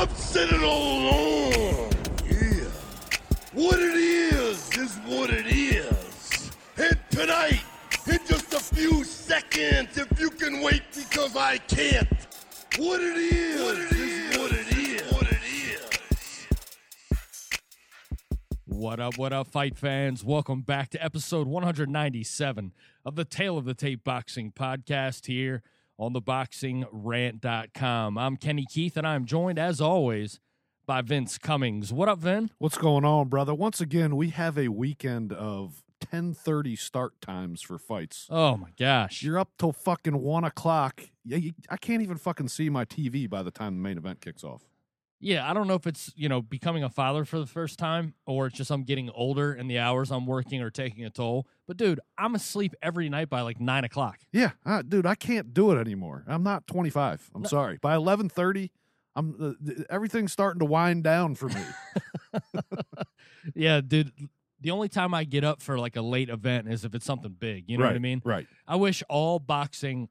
I'm sitting alone. Yeah. What it is is what it is. And tonight, in just a few seconds, if you can wait because I can't. What it is, what it is, what it is, what it is. What up, what up, fight fans? Welcome back to episode 197 of the Tale of the Tape Boxing Podcast here on the boxingrant.com. I'm Kenny Keith, and I'm joined, as always, by Vince Cummings. What up, Vin? What's going on, brother? Once again, we have a weekend of 10:30 start times for fights. Oh my gosh. You're up till fucking one o'clock. Yeah, I can't even fucking see my TV by the time the main event kicks off. Yeah, I don't know if it's, you know, becoming a father for the first time or it's just I'm getting older and the hours I'm working are taking a toll. But dude, I'm asleep every night by like nine o'clock. Yeah, uh, dude, I can't do it anymore. I'm not 25. I'm sorry. By 11:30, I'm uh, th- everything's starting to wind down for me. Yeah, dude. The only time I get up for like a late event is if it's something big. You know what I mean? Right. I wish all boxing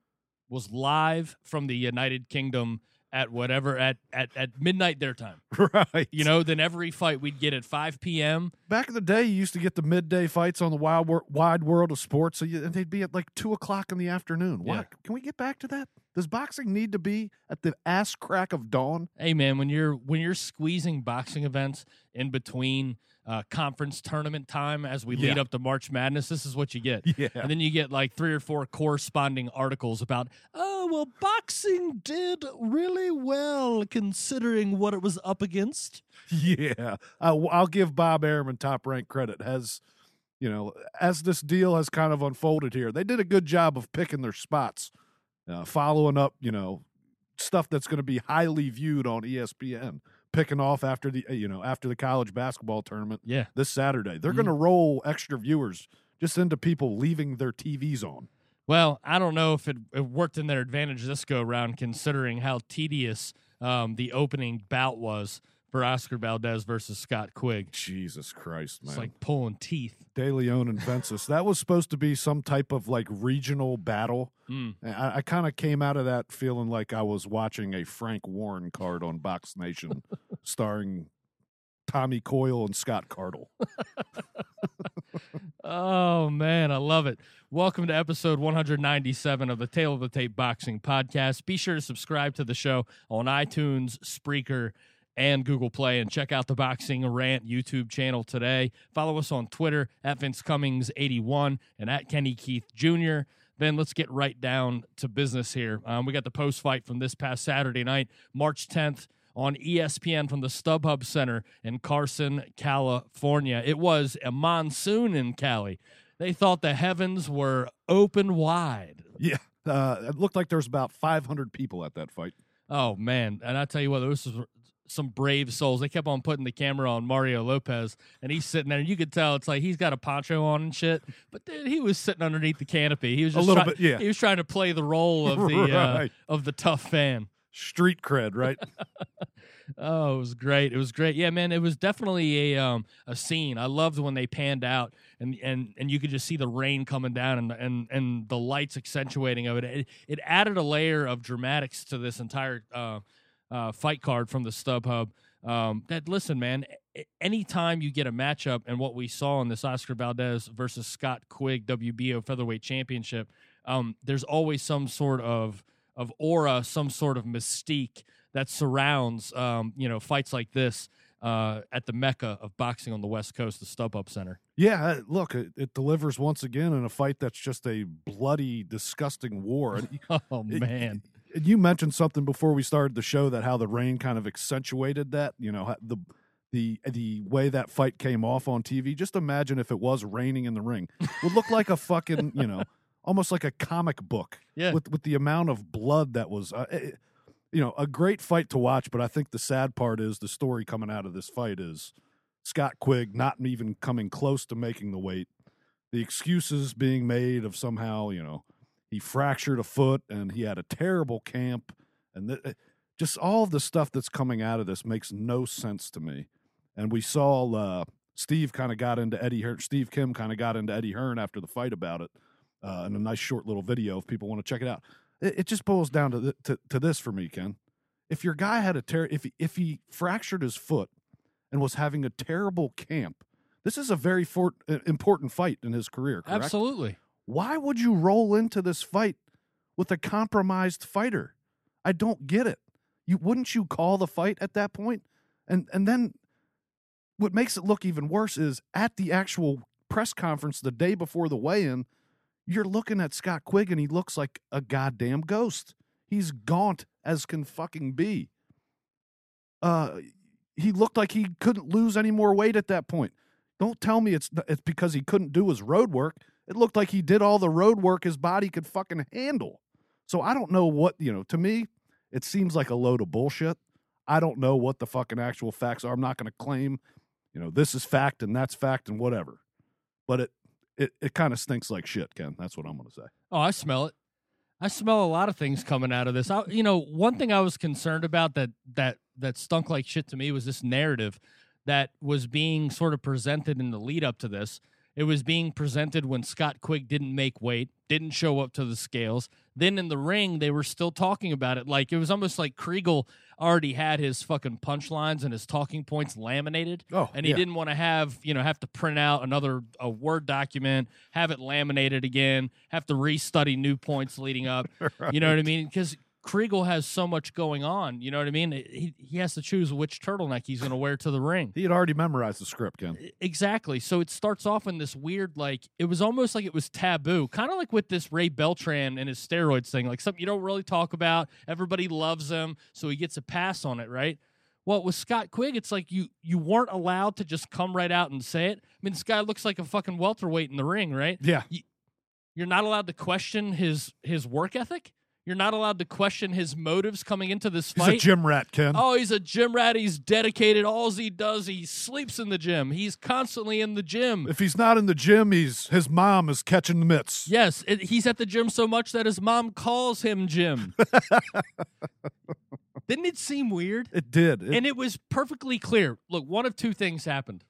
was live from the United Kingdom at whatever at at, at midnight their time. Right. You know, then every fight we'd get at 5 p.m. back in the day, you used to get the midday fights on the wild wor- wide world of sports, so you, and they'd be at like two o'clock in the afternoon. What? Yeah. Can we get back to that? Does boxing need to be at the ass crack of dawn? Hey man, when you're when you're squeezing boxing events in between uh, conference tournament time as we lead Yeah. up to March Madness, this is what you get. Yeah. And then you get like three or four corresponding articles about, oh, well, boxing did really well considering what it was up against. Yeah, I, will give Bob Arum top rank credit. Has you know, as this deal has kind of unfolded here, they did a good job of picking their spots, uh, following up. You know, stuff that's going to be highly viewed on ESPN. Picking off after the you know after the college basketball tournament Yeah. this Saturday, they're Mhm. going to roll extra viewers just into people leaving their TVs on. Well, I don't know if it, it worked in their advantage this go around, considering how tedious um, the opening bout was for Oscar Valdez versus Scott Quigg. Jesus Christ, man! It's like pulling teeth. De Leon and Vences. that was supposed to be some type of like regional battle. Mm. I, I kind of came out of that feeling like I was watching a Frank Warren card on Box Nation, starring Tommy Coyle and Scott Cardle. Oh man, I love it. Welcome to episode 197 of the Tale of the Tape Boxing Podcast. Be sure to subscribe to the show on iTunes, Spreaker, and Google Play, and check out the Boxing Rant YouTube channel today. Follow us on Twitter at Vince Cummings81 and at Kenny Keith Jr. Then let's get right down to business here. Um, we got the post fight from this past Saturday night, March 10th on ESPN from the StubHub Center in Carson, California. It was a monsoon in Cali. They thought the heavens were open wide. Yeah. Uh, it looked like there was about 500 people at that fight. Oh man! And I tell you what, those was some brave souls. They kept on putting the camera on Mario Lopez, and he's sitting there. and You could tell it's like he's got a poncho on and shit. But dude, he was sitting underneath the canopy. He was A just little try- bit, yeah. He was trying to play the role of the uh, of the tough fan. Street cred, right? Oh, it was great. It was great. Yeah, man, it was definitely a um a scene. I loved when they panned out and and and you could just see the rain coming down and and and the lights accentuating of it. It, it added a layer of dramatics to this entire uh, uh, fight card from the StubHub. Um, that listen, man. Anytime you get a matchup, and what we saw in this Oscar Valdez versus Scott Quigg WBO featherweight championship, um, there's always some sort of of aura, some sort of mystique that surrounds um, you know fights like this uh, at the mecca of boxing on the West Coast, the StubHub Center. Yeah, uh, look, it, it delivers once again in a fight that's just a bloody, disgusting war. Oh It- man, And you mentioned something before we started the show that how the rain kind of accentuated that. You know, the the the way that fight came off on TV. Just imagine if it was raining in the ring. Would look like a fucking you know, almost like a comic book. Yeah. With with the amount of blood that was. Uh, it- you know, a great fight to watch, but I think the sad part is the story coming out of this fight is Scott Quigg not even coming close to making the weight. The excuses being made of somehow, you know, he fractured a foot and he had a terrible camp and th- just all of the stuff that's coming out of this makes no sense to me and we saw uh, steve kind of got into eddie hearn steve kim kind of got into eddie hearn after the fight about it uh, in a nice short little video if people want to check it out it, it just boils down to, th- to, to this for me ken if your guy had a tear, if he, if he fractured his foot and was having a terrible camp, this is a very for- uh, important fight in his career. Correct? Absolutely. Why would you roll into this fight with a compromised fighter? I don't get it. You wouldn't you call the fight at that point? And and then what makes it look even worse is at the actual press conference the day before the weigh-in, you're looking at Scott Quigg and he looks like a goddamn ghost. He's gaunt as can fucking be. Uh he looked like he couldn't lose any more weight at that point. Don't tell me it's it's because he couldn't do his road work. It looked like he did all the road work his body could fucking handle. So I don't know what, you know, to me, it seems like a load of bullshit. I don't know what the fucking actual facts are. I'm not going to claim, you know, this is fact and that's fact and whatever. But it it, it kind of stinks like shit, Ken. That's what I'm going to say. Oh, I smell it. I smell a lot of things coming out of this. I, you know, one thing I was concerned about that that that stunk like shit to me was this narrative that was being sort of presented in the lead up to this. It was being presented when Scott Quigg didn't make weight, didn't show up to the scales. Then in the ring, they were still talking about it. Like it was almost like Kriegel already had his fucking punchlines and his talking points laminated. Oh, and he yeah. didn't want to have you know have to print out another a word document, have it laminated again, have to restudy new points leading up. You know what I mean? Because Kriegel has so much going on. You know what I mean? He he has to choose which turtleneck he's going to wear to the ring. He had already memorized the script, Ken. Exactly. So it starts off in this weird, like it was almost like it was taboo, kind of like with this Ray Beltran and his steroids thing, like something you don't really talk about. Everybody loves him, so he gets a pass on it, right? Well, with Scott Quigg, it's like you you weren't allowed to just come right out and say it. I mean, this guy looks like a fucking welterweight in the ring, right? Yeah. You're not allowed to question his his work ethic. You're not allowed to question his motives coming into this fight. He's a gym rat, Ken. Oh, he's a gym rat. He's dedicated. All he does, he sleeps in the gym. He's constantly in the gym. If he's not in the gym, he's his mom is catching the mitts. Yes, it, he's at the gym so much that his mom calls him Jim. Didn't it seem weird? It did. It- and it was perfectly clear. Look, one of two things happened.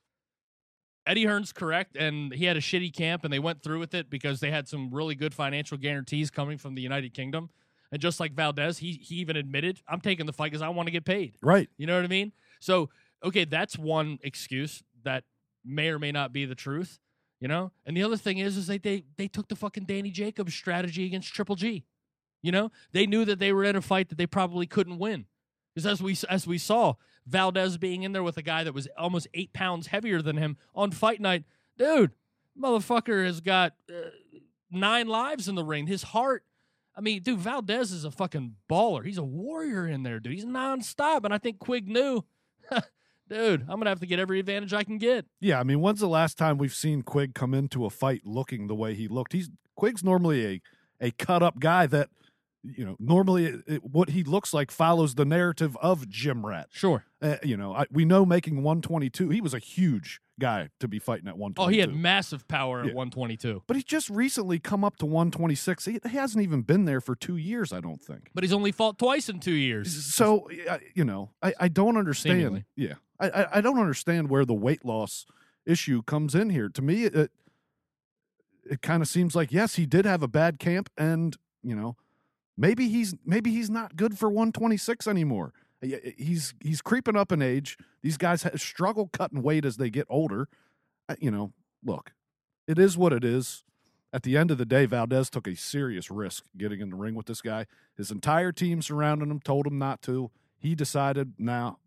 Eddie Hearn's correct, and he had a shitty camp, and they went through with it because they had some really good financial guarantees coming from the United Kingdom. And just like Valdez, he he even admitted, "I'm taking the fight because I want to get paid." right. You know what I mean? So, okay, that's one excuse that may or may not be the truth, you know? And the other thing is is they they, they took the fucking Danny Jacobs strategy against Triple G. You know? They knew that they were in a fight that they probably couldn't win. Because as we as we saw, Valdez being in there with a guy that was almost 8 pounds heavier than him on fight night, dude, motherfucker has got uh, nine lives in the ring. His heart I mean, dude, Valdez is a fucking baller. He's a warrior in there, dude. He's nonstop. And I think Quigg knew, dude, I'm going to have to get every advantage I can get. Yeah, I mean, when's the last time we've seen Quigg come into a fight looking the way he looked? He's Quigg's normally a a cut up guy that you know normally it, it- what he looks like follows the narrative of Jim Rat. Sure. Uh, you know, I, we know making 122. He was a huge guy to be fighting at 122. Oh, he had massive power at Yeah. 122. but he's just recently come up to 126. He, he hasn't even been there for two years, I don't think. But he's only fought twice in two years. So you know, I, I don't understand. Seemingly. Yeah, I, I I don't understand where the weight loss issue comes in here. To me, it it kind of seems like yes, he did have a bad camp, and you know, maybe he's maybe he's not good for 126 anymore. Y- eh, He's he's creeping up in age. These guys struggle cutting weight as they get older. You know, look, it is what it is. At the end of the day, Valdez took a serious risk getting in the ring with this guy. His entire team surrounding him told him not to. He decided, now,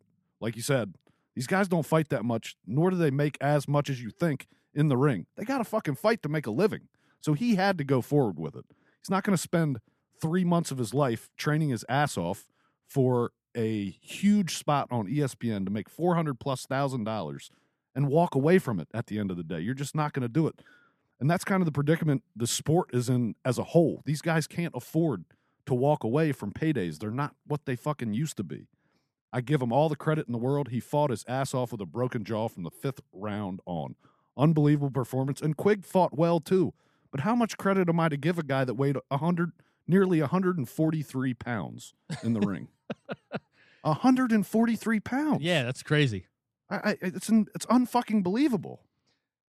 like you said, these guys don't fight that much, nor do they make as much as you think in the ring. They got to fucking fight to make a living. So he had to go forward with it. He's not going to spend three months of his life training his ass off for a huge spot on ESPN to make 400 plus thousand dollars and walk away from it at the end of the day. You're just not going to do it. And that's kind of the predicament the sport is in as a whole. These guys can't afford to walk away from paydays. They're not what they fucking used to be. I give him all the credit in the world. He fought his ass off with a broken jaw from the fifth round on. Unbelievable performance. And Quigg fought well too. But how much credit am I to give a guy that weighed 100, nearly 143 pounds in the ring? 143 pounds. Yeah, that's crazy. I, I, it's un, it's unfucking believable.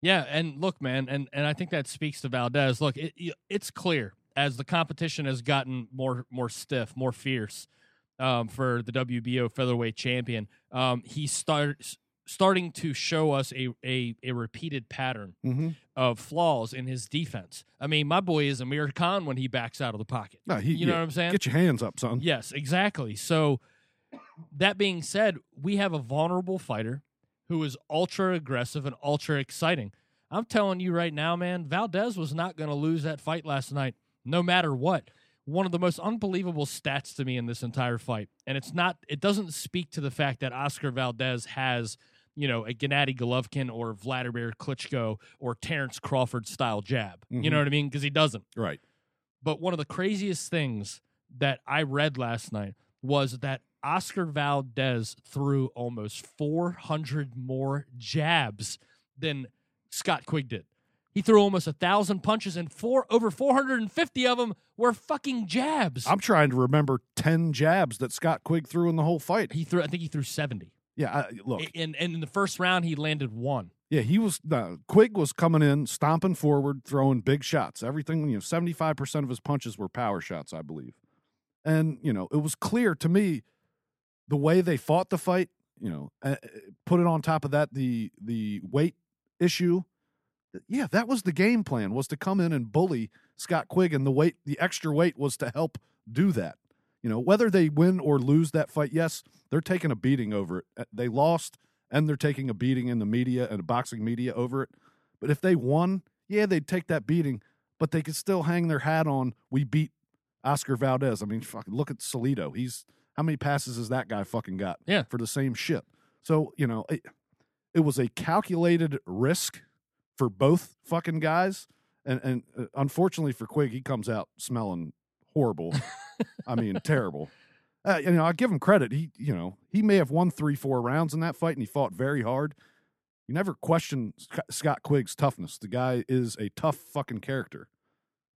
Yeah, and look, man, and and I think that speaks to Valdez. Look, it, it's clear as the competition has gotten more more stiff, more fierce, um, for the WBO featherweight champion. Um, he starts starting to show us a, a, a repeated pattern Mm-hmm. of flaws in his defense. I mean, my boy is Amir Khan when he backs out of the pocket. No, he, You know yeah, what I'm saying? Get your hands up, son. Yes, exactly. So that being said, we have a vulnerable fighter who is ultra aggressive and ultra exciting. I'm telling you right now, man, Valdez was not going to lose that fight last night, no matter what. One of the most unbelievable stats to me in this entire fight, and it's not. It doesn't speak to the fact that Oscar Valdez has, you know, a Gennady Golovkin or Vladimir Klitschko or Terrence Crawford style jab. You Mhm. know what I mean? Because he doesn't. Right. But one of the craziest things that I read last night was that Oscar Valdez threw almost 400 more jabs than Scott Quigg did. He threw almost a thousand punches, and four over 450 of them were fucking jabs. I'm trying to remember ten jabs that Scott Quigg threw in the whole fight. he threw, I think he threw 70. Yeah, I, look, And, and in the first round, he landed one. yeah, he was. Uh, Quigg was coming in, stomping forward, throwing big shots. Everything, you know, seventy five percent of his punches were power shots, I believe. And you know, it was clear to me the way they fought the fight. You know, uh, put it on top of that the the weight issue. Yeah, that was the game plan was to come in and bully Scott Quigg, and the weight, the extra weight, was to help do that. You know, whether they win or lose that fight, yes, they're taking a beating over it. Uh, They lost, and they're taking a beating in the media and the boxing media over it. But if they won, yeah, they'd take that beating, but they could still hang their hat on. We beat Oscar Valdez. I mean, fucking look at Salido. He's how many passes has that guy fucking got? Yeah. for the same shit. So you know, it, it was a calculated risk for both fucking guys, and and uh, unfortunately for Quigg, he comes out smelling horrible. I mean, terrible. Uh, you know, I give him credit. He, you know, he may have won three, four rounds in that fight, and he fought very hard. You never question Scott Quigg's toughness. The guy is a tough fucking character.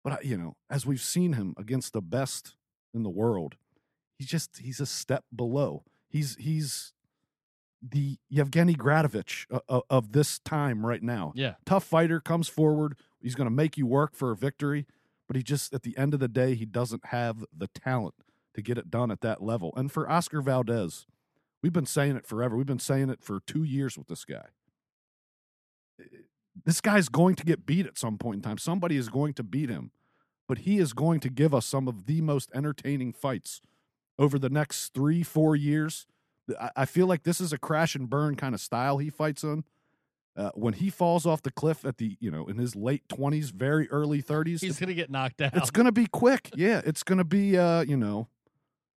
But I- you know, as we've seen him against the best in the world, he's just he's a step below. He's he's the Yevgeny Gradovich of, of, of this time right now. Yeah. Tough fighter comes forward. He's going to make you work for a victory, but he just at the end of the day he doesn't have the talent to get it done at that level. And for Oscar Valdez, we've been saying it forever. We've been saying it for 2 years with this guy. This guy's going to get beat at some point in time. Somebody is going to beat him, but he is going to give us some of the most entertaining fights over the next three, four years. I- feel like this is a crash and burn kind of style he fights in. Uh, when he falls off the cliff at the, you know, in his late 20s, very early 30s, He's going to get knocked out. it's going to be quick. Yeah, it's going to be, uh, you know,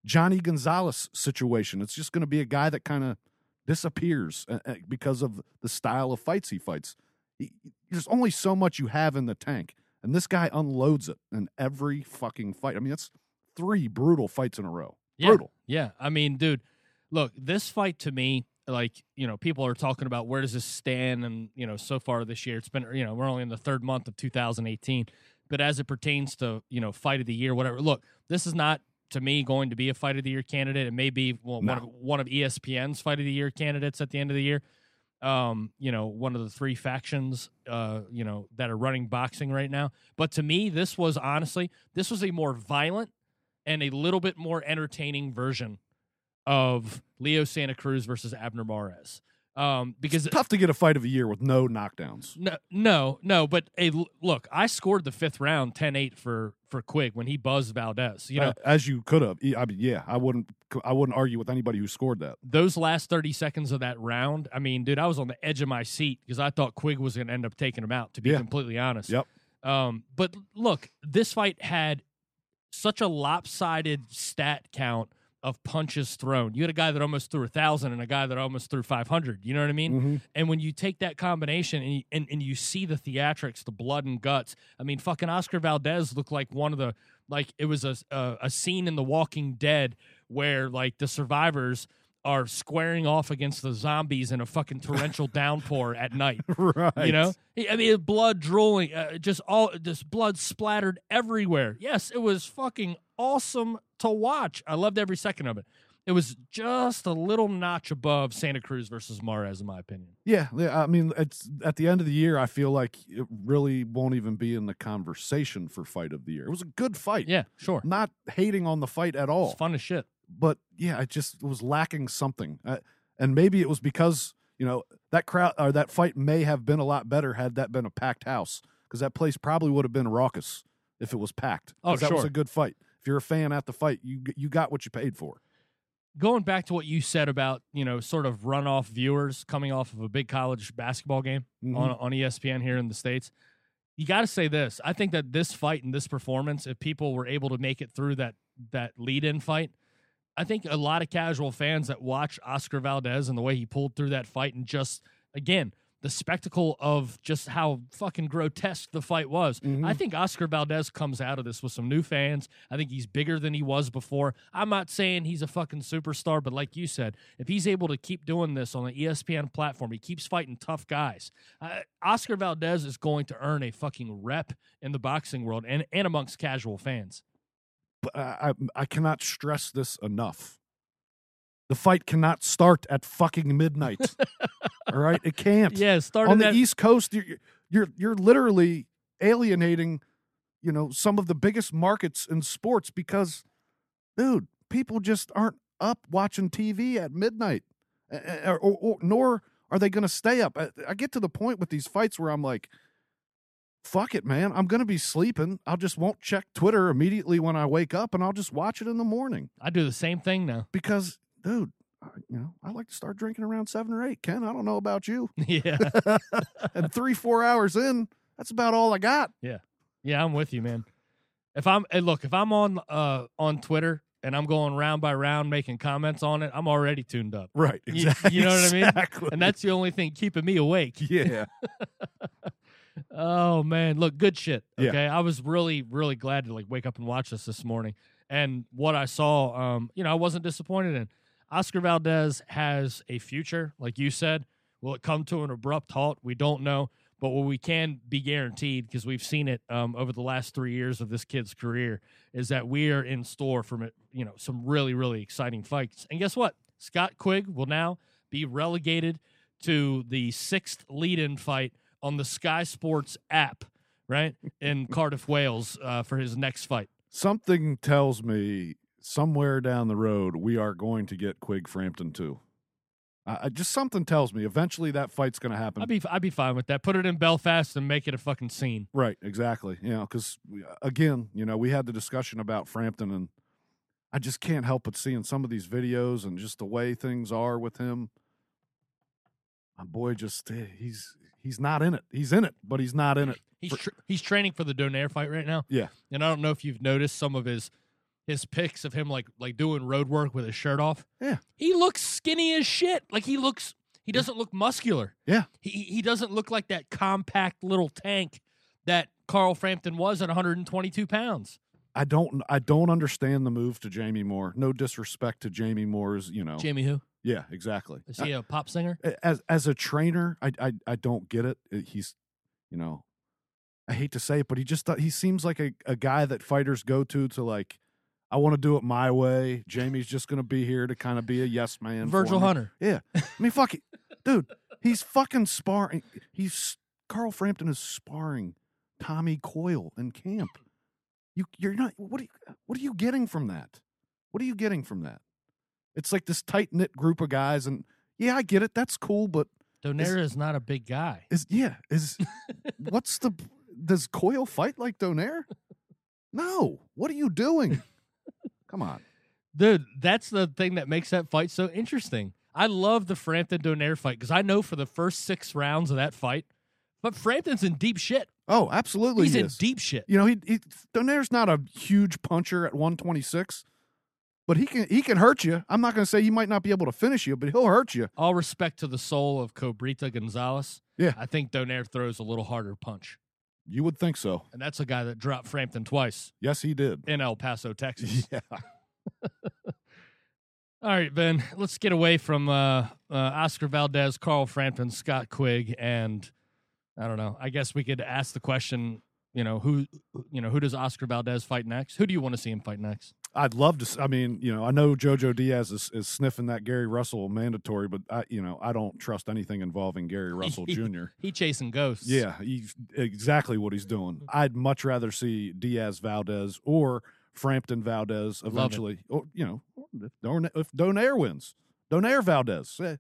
Johnny Gonzalez situation. It's just going to be a guy that kind of disappears uh, uh, because of the style of fights he fights. He, there's only so much you have in the tank, and this guy unloads it in every fucking fight. I mean, that's three brutal fights in a row. Yeah. Brutal. Yeah, I mean, dude, look, this fight to me, like you know, people are talking about where does this stand, and you know, so far this year, it's been you know, we're only in the third month of 2018, but as it pertains to you know, fight of the year, whatever. Look, this is not to me going to be a fight of the year candidate. It may be well, No. one of one of ESPN's fight of the year candidates at the end of the year. Um, you know, one of the three factions, uh, you know, that are running boxing right now. But to me, this was honestly, this was a more violent and a little bit more entertaining version of Leo Santa Cruz versus Abner Mares. Um, because It's tough to get a fight of the year with no knockdowns. no, no, no, but hey, look, I scored the fifth round 10-8 for for Quigg when he buzzed Valdez. You know, as you could have. I mean, yeah, I wouldn't. I wouldn't argue with anybody who scored that. those last 30 seconds of that round, I mean, dude, I was on the edge of my seat because I thought Quigg was going to end up taking him out, to be Yeah. completely honest. Yep. Um, but look, this fight had such a lopsided stat count of punches thrown. You had a guy that almost threw a thousand and a guy that almost threw 500. You know what I mean? Mhm. And when you take that combination and you, and, and you see the theatrics, the blood and guts, I mean, fucking Oscar Valdez looked like one of the like it was a a, a scene in The Walking Dead where like the survivors are squaring off against the zombies in a fucking torrential downpour at night. right. You know, I mean, blood drooling, uh, just all this blood splattered everywhere. Yes, it was fucking awesome to watch. I loved every second of it. It was just a little notch above Santa Cruz versus Mares, in my opinion. Yeah, yeah. I mean, it's at the end of the year. I feel like it really won't even be in the conversation for fight of the year. It was a good fight. Yeah, sure. Not hating on the fight at all. It's fun as shit. But yeah, I just was lacking something, uh, and maybe it was because you know that crowd or that fight may have been a lot better had that been a packed house because that place probably would have been raucous if it was packed. Oh, that was a good fight. If you're a fan at the fight, you you got what you paid for. Going back to what you said about you know sort of runoff viewers coming off of a big college basketball game Mhm. on on ESPN here in the states. You got to say this. I think that this fight and this performance, if people were able to make it through that that lead-in fight, I think a lot of casual fans that watch Oscar Valdez and the way he pulled through that fight and just again the spectacle of just how fucking grotesque the fight was. Mhm. I think Oscar Valdez comes out of this with some new fans. I think he's bigger than he was before. I'm not saying he's a fucking superstar, but like you said, if he's able to keep doing this on the ESPN platform, he keeps fighting tough guys. Uh, Oscar Valdez is going to earn a fucking rep in the boxing world and, and amongst casual fans. But uh, I, I cannot stress this enough. The fight cannot start at fucking midnight. All right, it can't. Yeah, starting on the that, East Coast, you're, you're you're literally alienating, you know, some of the biggest markets in sports because, dude, people just aren't up watching TV at midnight, a- or, or, nor are they going to stay up. I, I get to the point with these fights where I'm like, fuck it, man, I'm going to be sleeping. I'll just won't check Twitter immediately when I wake up, and I'll just watch it in the morning I do the same thing now. because, dude. I- You know, I like to start drinking around seven or eight. Ken, I don't know about you. yeah. and three, four hours in, that's about all I got. Yeah, Yeah, I'm with you, man. If I'm hey, look, if I'm on uh on Twitter and I'm going round by round making comments on it, I'm already tuned up. Right. You- Exactly. you know what I mean? Exactly. And that's the only thing keeping me awake. yeah. Oh man, look, good shit. Yeah. Okay, I was really, really glad to like wake up and watch this this morning, and what I saw, um, you know, I wasn't disappointed in. Oscar Valdez has a future, like you said. Will it come to an abrupt halt? We don't know, but what we can be guaranteed, because we've seen it um, over the last three years of this kid's career, is that we are in store for you know some really, really exciting fights. And guess what? Scott Quigg will now be relegated to the sixth lead-in fight on the Sky Sports app, right in Cardiff, Wales, uh, for his next fight. Something tells me somewhere down the road we are going to get Quigg Frampton too. I, just something tells me eventually that fight's going to happen. I'd be I'd be fine with that. Put it in Belfast and make it a fucking scene. right. Exactly. You know, because again, you know, we had the discussion about Frampton, and I just can't help but seeing some of these videos and just the way things are with him. My boy, just eh, he's he's not in it. He's in it, but he's not in it. He's For- tr- he's training for the Donaire fight right now. Yeah. and I don't know if you've noticed some of his his pics of him like like doing road work with his shirt off. Yeah. he looks skinny as shit. Like he looks. He doesn't look muscular. Yeah. He he doesn't look like that compact little tank that Carl Frampton was at 122 pounds. I don't I don't understand the move to Jamie Moore. No disrespect to Jamie Moore's, you know. Jamie, who yeah, exactly. is he a pop singer? As as a trainer, I I I don't get it. Uh, He's, you know, I hate to say it, but he just he seems like a, a guy that fighters go to to like I want to do it my way. Jamie's just going to be here to kind of be a yes man. for Virgil. Hunter. Yeah. I mean, fuck it. Dude, he's fucking sparring. He's Carl Frampton is sparring Tommy Coyle in camp. You you're not what are you, what are you getting from that? What are you getting from that? It's like this tight knit group of guys and yeah, I get it. That's cool, but Donaire is not a big guy. is yeah, is what's the does Coyle fight like Donaire? No. What are you doing? Come on. Dude, that's the thing that makes that fight so interesting. I love the Frampton Donaire fight because I know for the first six rounds of that fight, but Frampton's in deep shit. Oh, absolutely. He's he in is. deep shit. You know, he, he Donaire's not a huge puncher at 126, but he can he can hurt you. I'm not going to say he might not be able to finish you, but he'll hurt you. All respect to the soul of Cobrita Gonzalez. Yeah. I think Donaire throws a little harder punch. You would think so. And that's a guy that dropped Frampton twice Yes, he did. in El Paso, Texas. Yeah. All right, Ben, let's get away from uh, uh, Oscar Valdez, Carl Frampton, Scott Quigg, and I don't know. I guess we could ask the question. You know who? You know who does Oscar Valdez fight next? Who do you want to see him fight next? I'd love to. I mean, you know, I know JoJo Diaz is, is sniffing that Gary Russell mandatory, but I, you know, I don't trust anything involving Gary Russell Jr. He chasing ghosts. Yeah, he's exactly what he's doing. I'd much rather see Diaz Valdez or Frampton Valdez eventually, or you know, if, Don, if Donaire wins, Donaire Valdez, eh,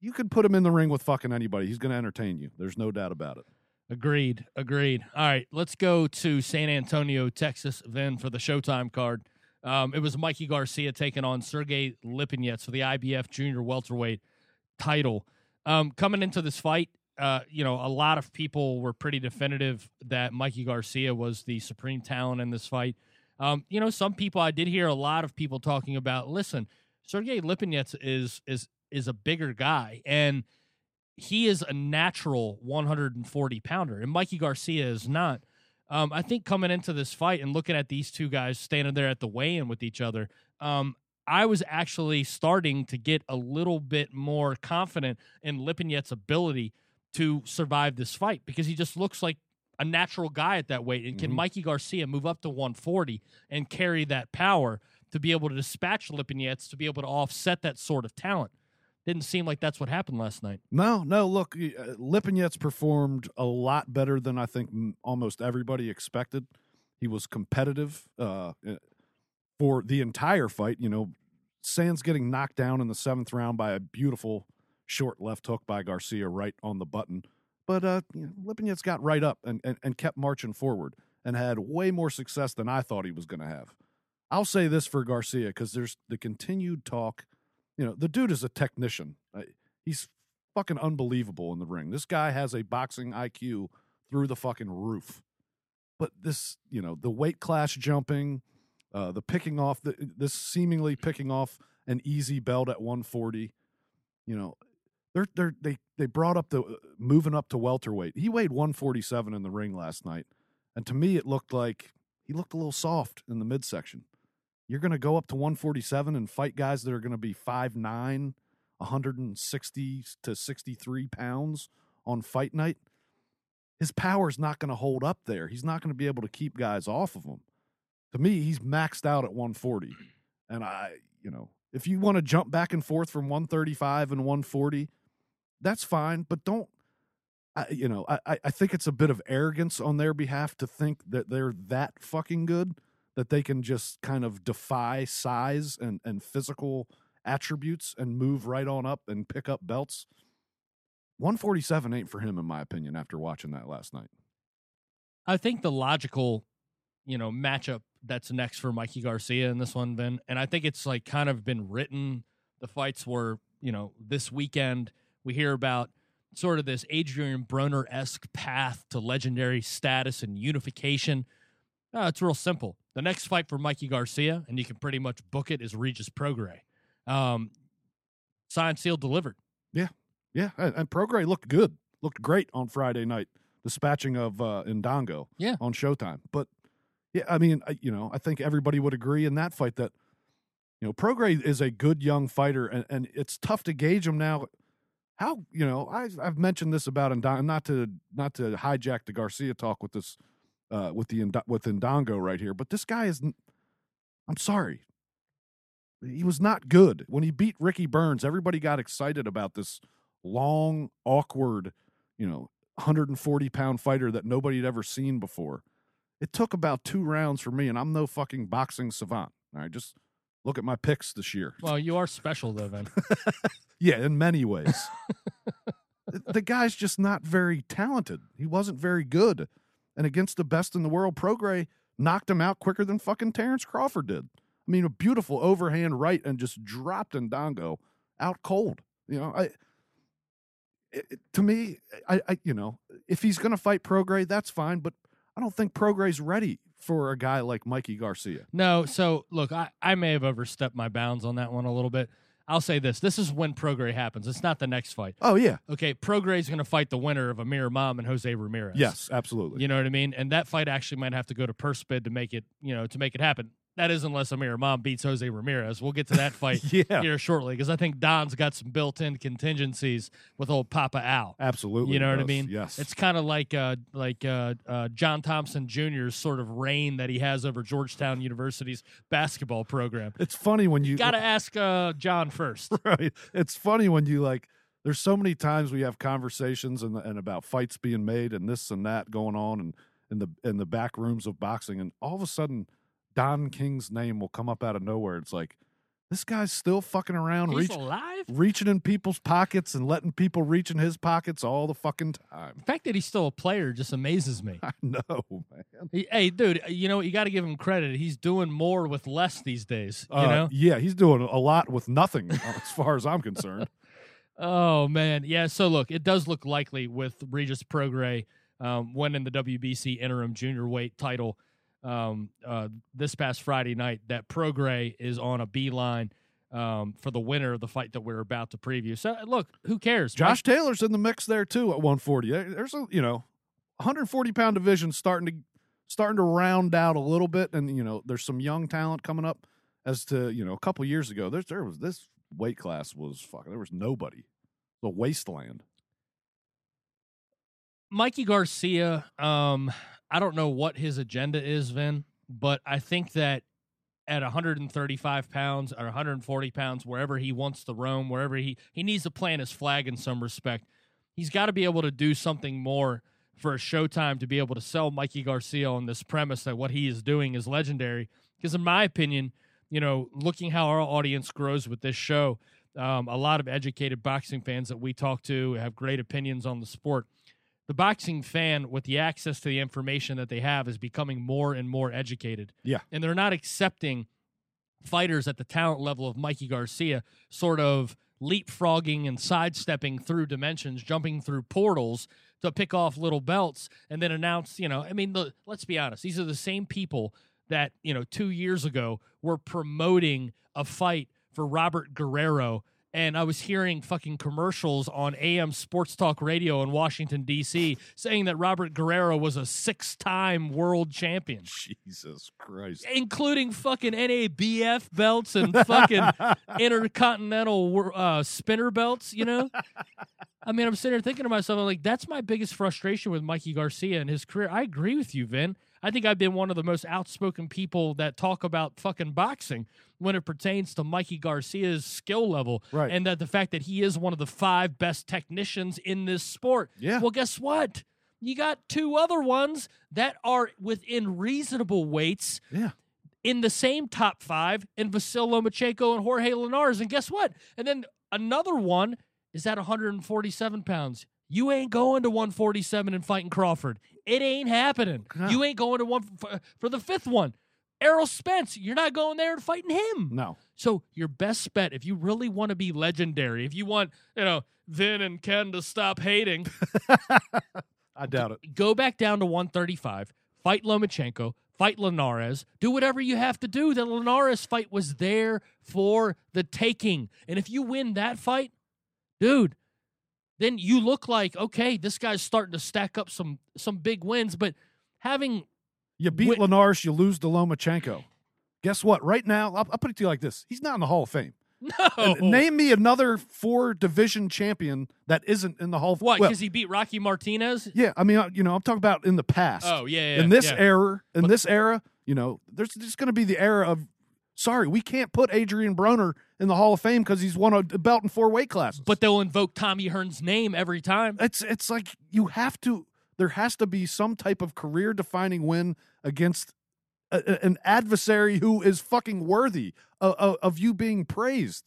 you could put him in the ring with fucking anybody. He's going to entertain you. There's no doubt about it. Agreed. Agreed. All right, let's go to San Antonio, Texas, then for the Showtime card. Um, it was Mikey Garcia taking on Sergey Lipinets for the IBF Junior Welterweight title. Um, coming into this fight, uh, you know, a lot of people were pretty definitive that Mikey Garcia was the supreme talent in this fight. Um, you know, some people I did hear a lot of people talking about. Listen, Sergey Lipinets is is is a bigger guy, and he is a natural 140 pounder, and Mikey Garcia is not. Um, I think coming into this fight and looking at these two guys standing there at the weigh-in with each other, um, I was actually starting to get a little bit more confident in Lipinets' ability to survive this fight because he just looks like a natural guy at that weight. And can Mhm. Mikey Garcia move up to 140 and carry that power to be able to dispatch Lipinets to be able to offset that sort of talent? Didn't seem like that's what happened last night. No, no. Look, uh, Lipinets performed a lot better than I think almost everybody expected. He was competitive uh, uh, for the entire fight. You know, Sands getting knocked down in the seventh round by a beautiful short left hook by Garcia right on the button. But uh, you know, Lipinets got right up and, and, and kept marching forward and had way more success than I thought he was going to have. I'll say this for Garcia because there's the continued talk. You know, the dude is a technician. He's fucking unbelievable in the ring. This guy has a boxing IQ through the fucking roof. But this, you know, the weight class jumping, uh, the picking off, the, this seemingly picking off an easy belt at 140, you know, they're, they're, they they brought up the uh, moving up to welterweight. He weighed 147 in the ring last night, and to me, it looked like he looked a little soft in the midsection. You're going to go up to 147 and fight guys that are going to be 5'9", 160 to 63 pounds on fight night. His power's not going to hold up there. He's not going to be able to keep guys off of him. To me, he's maxed out at 140. And I, you know, if you want to jump back and forth from 135 and 140, that's fine. But don't, I, you know, I, I think it's a bit of arrogance on their behalf to think that they're that fucking good that they can just kind of defy size and, and physical attributes and move right on up and pick up belts. 147 ain't for him, in my opinion, after watching that last night. I think the logical, you know, matchup that's next for Mikey Garcia in this one, Ben, and I think it's like kind of been written. The fights were, you know, this weekend we hear about sort of this Adrian Broner esque path to legendary status and unification. Uh, it's real simple. The next fight for Mikey Garcia, and you can pretty much book it, is Regis Prograis. Um, signed, sealed, delivered. Yeah, and, and Prograis looked good, looked great on Friday night, dispatching of uh, Indongo Yeah. on Showtime. But yeah, I mean, I, you know, I think everybody would agree in that fight that you know Prograis is a good young fighter, and, and it's tough to gauge him now. How you know I, I've mentioned this about Indongo, not to not to hijack the Garcia talk with this uh, with the with Indongo right here, but this guy is, I'm sorry, he was not good when he beat Ricky Burns. Everybody got excited about this long, awkward, you know, 140 pound fighter that nobody had ever seen before. It took about two rounds for me, and I'm no fucking boxing savant. All right, just look at my picks this year. Well, you are special though, Ben. Yeah, in many ways. the guy's just not very talented. He wasn't very good. And against the best in the world, Prograis knocked him out quicker than fucking Terrence Crawford did. I mean, a beautiful overhand right and just dropped Ndongo out cold. You know, I it, to me, I, I you know, if he's going to fight Prograis, that's fine, but I don't think Prograis's ready for a guy like Mikey Garcia. No, so look, I, I may have overstepped my bounds on that one a little bit. I'll say this: this is when Prograis happens. It's not the next fight. Oh yeah, Okay, Prograis is going to fight the winner of Amir Imam and Jose Ramirez. yes, absolutely. you know what I mean. And that fight actually might have to go to purse bid to make it, you know, to make it happen. That is unless Amir Imam beats Jose Ramirez. We'll get to that fight yeah, here shortly because I think Don's got some built-in contingencies with old Papa Al. absolutely. You know what I mean? Yes, It's kind of like uh, like uh, uh, John Thompson Jr.'s sort of reign that he has over Georgetown University's basketball program. It's funny when you Got to ask uh, John first. right. It's funny when you like. There's so many times we have conversations and and about fights being made and this and that going on and in the in the back rooms of boxing and all of a sudden Don King's name will come up out of nowhere. It's like, This guy's still fucking around, He's reach, alive. reaching in people's pockets and letting people reach in his pockets all the fucking time. The fact that he's still a player just amazes me. I know, man. He- hey, dude, you know you got to give him credit. He's doing more with less these days. You Uh, know. yeah, he's doing a lot with nothing, as far as I'm concerned. Oh man, yeah. So look, it does look likely with Regis Prograis um, winning the WBC interim junior weight title um, uh, this past Friday night that Prograis is on a beeline um, for the winner of the fight that we're about to preview. So look, who cares? Josh Taylor's in the mix there too at 140. There's a you know 140 pound division starting to starting to round out a little bit, and you know there's some young talent coming up. As to you know, a couple years ago, there's there was this weight class was fucking there was nobody, the wasteland. Mikey Garcia, um, I don't know what his agenda is, Vin, but I think that at 135 pounds or 140 pounds, wherever he wants to roam, wherever he he needs to plant his flag in some respect, he's got to be able to do something more for a Showtime to be able to sell Mikey Garcia on this premise that what he is doing is legendary. Because in my opinion, you know, looking how our audience grows with this show, um, a lot of educated boxing fans that we talk to have great opinions on the sport the boxing fan with the access to the information that they have is becoming more and more educated. Yeah. And they're not accepting fighters at the talent level of Mikey Garcia sort of leapfrogging and sidestepping through dimensions, jumping through portals to pick off little belts and then announce, you know, I mean, the, let's be honest, these are the same people that, you know, 2 years ago were promoting a fight for Robert Guerrero and I was hearing fucking commercials on AM Sports Talk Radio in Washington D.C. saying that Robert Guerrero was a six-time world champion, Jesus Christ! including fucking NABF belts and fucking intercontinental uh, spinner belts. You know, I mean, I'm sitting here thinking to myself, I'm like, that's my biggest frustration with Mikey Garcia and his career. I agree with you, Vin. I think I've been one of the most outspoken people that talk about fucking boxing when it pertains to Mikey Garcia's skill level Right. and that the fact that he is one of the five best technicians in this sport. Yeah. Well, guess what? You got two other ones that are within reasonable weights Yeah, in the same top five in Vasil Lomachenko and Jorge Linares. And guess what? And then another one is at 147 pounds. You ain't going to 147 and fighting Crawford. It ain't happening. No. You ain't going to one for, for the fifth one. Errol Spence, you're not going there and fighting him. no, So your best bet, if you really want to be legendary, if you want, you know, Vin and Ken to stop hating, I doubt it. go back down to 135, fight Lomachenko, fight Linares, do whatever you have to do. The Linares fight was there for the taking. And if you win that fight, dude, then you look like, okay, this guy's starting to stack up some some big wins, but having You beat Wait- Linares, you lose to Lomachenko. Guess what? Right now, I'll, I'll put it to you like this: He's not in the Hall of Fame. no And Name me another four division champion that isn't in the Hall of Fame. what Well, because he beat Rocky Martinez. yeah, I mean, uh, you know, I'm talking about in the past. Oh yeah, yeah in this yeah. era, in But- this era, you know, there's just going to be the era of. Sorry, we can't put Adrian Broner in the Hall of Fame because he's won a belt in four weight classes. but they'll invoke Tommy Hearns' name every time. it's it's like you have to. There has to be some type of career defining win against a, an adversary who is fucking worthy of, of, of you being praised.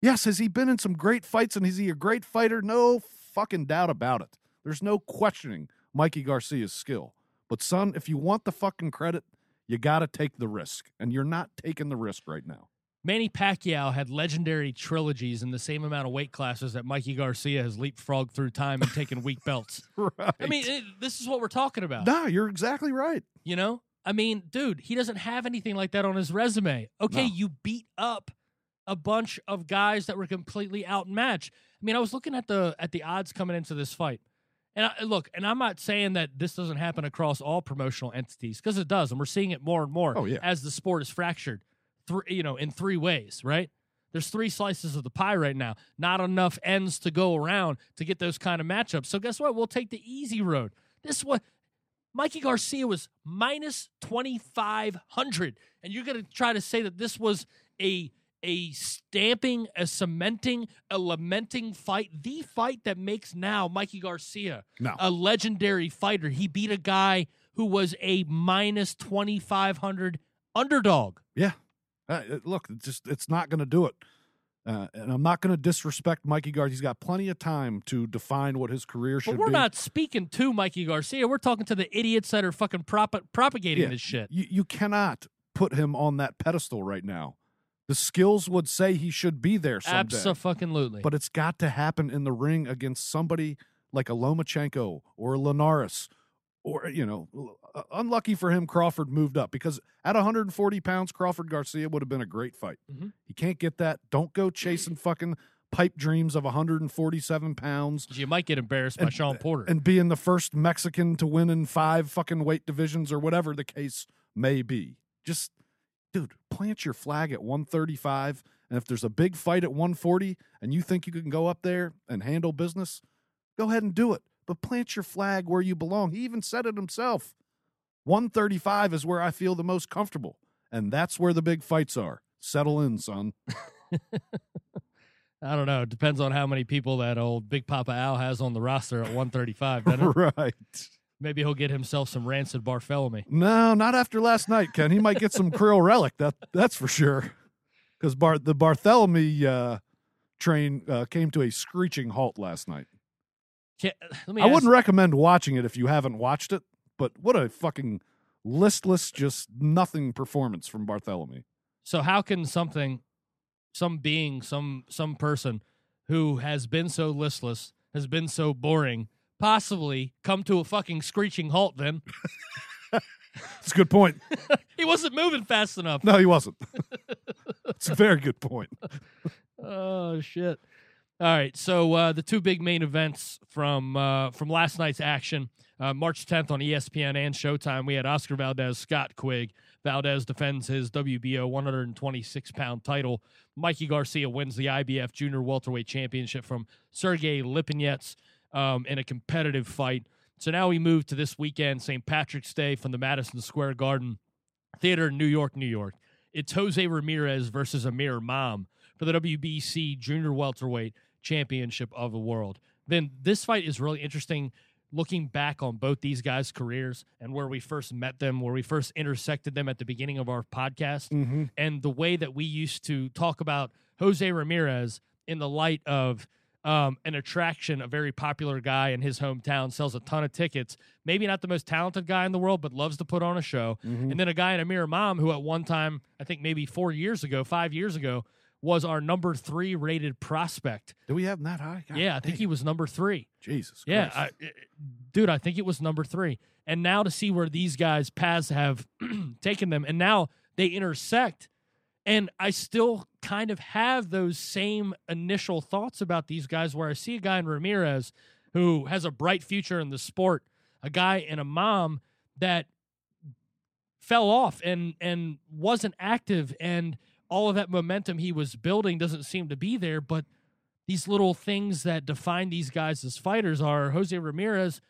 Yes, has he been in some great fights and is he a great fighter? No fucking doubt about it. There's no questioning Mikey Garcia's skill. But son, if you want the fucking credit, you got to take the risk, and you're not taking the risk right now. Manny Pacquiao had legendary trilogies in the same amount of weight classes that Mikey Garcia has leapfrogged through time and taken weak belts. Right. I mean, it, this is what we're talking about. no, you're exactly right. You know? I mean, dude, he doesn't have anything like that on his resume. Okay, No. you beat up a bunch of guys that were completely outmatched. I mean, I was looking at the at the odds coming into this fight. And I, look, and I'm not saying that this doesn't happen across all promotional entities because it does, and we're seeing it more and more Oh, yeah. as the sport is fractured, three, you know, in three ways, right? There's three slices of the pie right now. Not enough ends to go around to get those kind of matchups. So guess what? We'll take the easy road. This what Mikey Garcia was minus 2500 and you're going to try to say that this was a a stamping, a cementing, a lamenting fight, the fight that makes now Mikey Garcia No. a legendary fighter. He beat a guy who was a minus 2500 underdog. Yeah. Uh, look, it's just it's not going to do it. Uh, and I'm not going to disrespect Mikey Garcia. He's got plenty of time to define what his career should be. But we're be. not speaking to Mikey Garcia. We're talking to the idiots that are fucking prop- propagating Yeah. this shit. you, you cannot put him on that pedestal right now. The skills would say he should be there someday. Absolutely. but it's got to happen in the ring against somebody like a Lomachenko or a Linares, or you know, uh, unlucky for him, Crawford moved up because at 140 pounds, Crawford Garcia would have been a great fight. Mhm. He can't get that. Don't go chasing fucking pipe dreams of 147 pounds you might get embarrassed by and- Shawn Porter. and being the first Mexican to win in five fucking weight divisions or whatever the case may be. Just, dude, plant your flag at 135. And if there's a big fight at 140 and you think you can go up there and handle business, go ahead and do it. But plant your flag where you belong. He even said it himself. 135 is where I feel the most comfortable. And that's where the big fights are. Settle in, son. I don't know. It depends on how many people that old Big Papa Al has on the roster at 135. doesn't it? right. Maybe he'll get himself some Rances Barthelemy. No, not after last night, Ken. He might get some Kiryl Relikh. That that's for sure. Because Bar- the Barthelemy uh, train uh, came to a screeching halt last night. Can, let me I ask- wouldn't recommend watching it if you haven't watched it. But what a fucking listless, just nothing performance from Barthelemy. So how can something, some being, some some person who has been so listless, has been so boring, possibly come to a fucking screeching halt? Then It's a good point. he wasn't moving fast enough. No, he wasn't. it's a very good point. Oh shit! All right, so uh, the two big main events from uh, from last night's action, uh, March 10th on ESPN and Showtime, we had Oscar Valdez, Scott Quigg. Valdez defends his WBO 126 pound title. Mikey Garcia wins the IBF Junior Welterweight Championship from Sergey Lipinets um, in a competitive fight. So now we move to this weekend, St. Patrick's Day, from the Madison Square Garden Theater in New York, New York. It's Jose Ramirez versus Amir Imam for the WBC Junior Welterweight Championship of the World. Then this fight is really interesting looking back on both these guys' careers and where we first met them, where we first intersected them at the beginning of our podcast, Mm-hmm. and the way that we used to talk about Jose Ramirez in the light of um, an attraction, a very popular guy in his hometown, sells a ton of tickets. Maybe not the most talented guy in the world, but loves to put on a show. Mm-hmm. And then a guy in Amir Imam, who at one time, I think maybe four years ago, five years ago, was our number three rated prospect. Do we have him that high? God yeah, I think he was number three. Jesus. Yeah, Christ. I, dude, I think it was number three. And now to see where these guys' paths have taken them, and now they intersect, and I still kind of have those same initial thoughts about these guys. Where I see a guy in Ramirez who has a bright future in the sport, a guy and a mom that fell off and and wasn't active, and all of that momentum he was building doesn't seem to be there, but these little things that define these guys as fighters are Jose Ramirez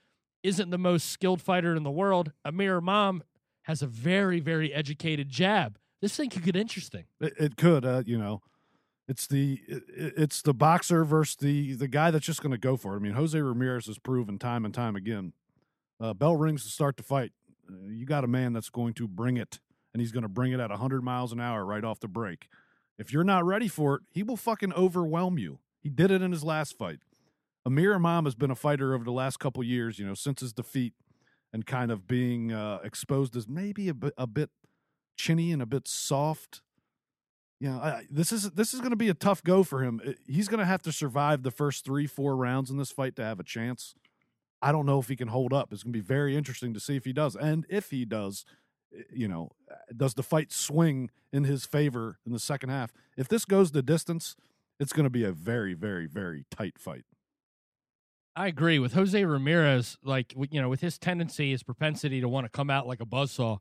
isn't the most skilled fighter in the world. Amir Imam has a very, very educated jab. This thing could get interesting. It, it could, uh, you know. It's the it, it's the boxer versus the the guy that's just going to go for it. I mean, Jose Ramirez has proven time and time again. Uh, bell rings to start the fight. Uh, you got a man that's going to bring it, and he's going to bring it at 100 miles an hour right off the break. If you're not ready for it, he will fucking overwhelm you. He did it in his last fight. Amir Imam has been a fighter over the last couple years, you know, since his defeat, and kind of being uh, exposed as maybe a bit, a bit chinny and a bit soft. Know, I, this is this is going to be a tough go for him. He's going to have to survive the first three, four rounds in this fight to have a chance. I don't know if he can hold up. It's going to be very interesting to see if he does, and if he does, uh, you know, does the fight swing in his favor in the second half? If this goes the distance, it's going to be a very, very, very tight fight. I agree with Jose Ramirez. Like you know, with his tendency, his propensity to want to come out like a buzzsaw,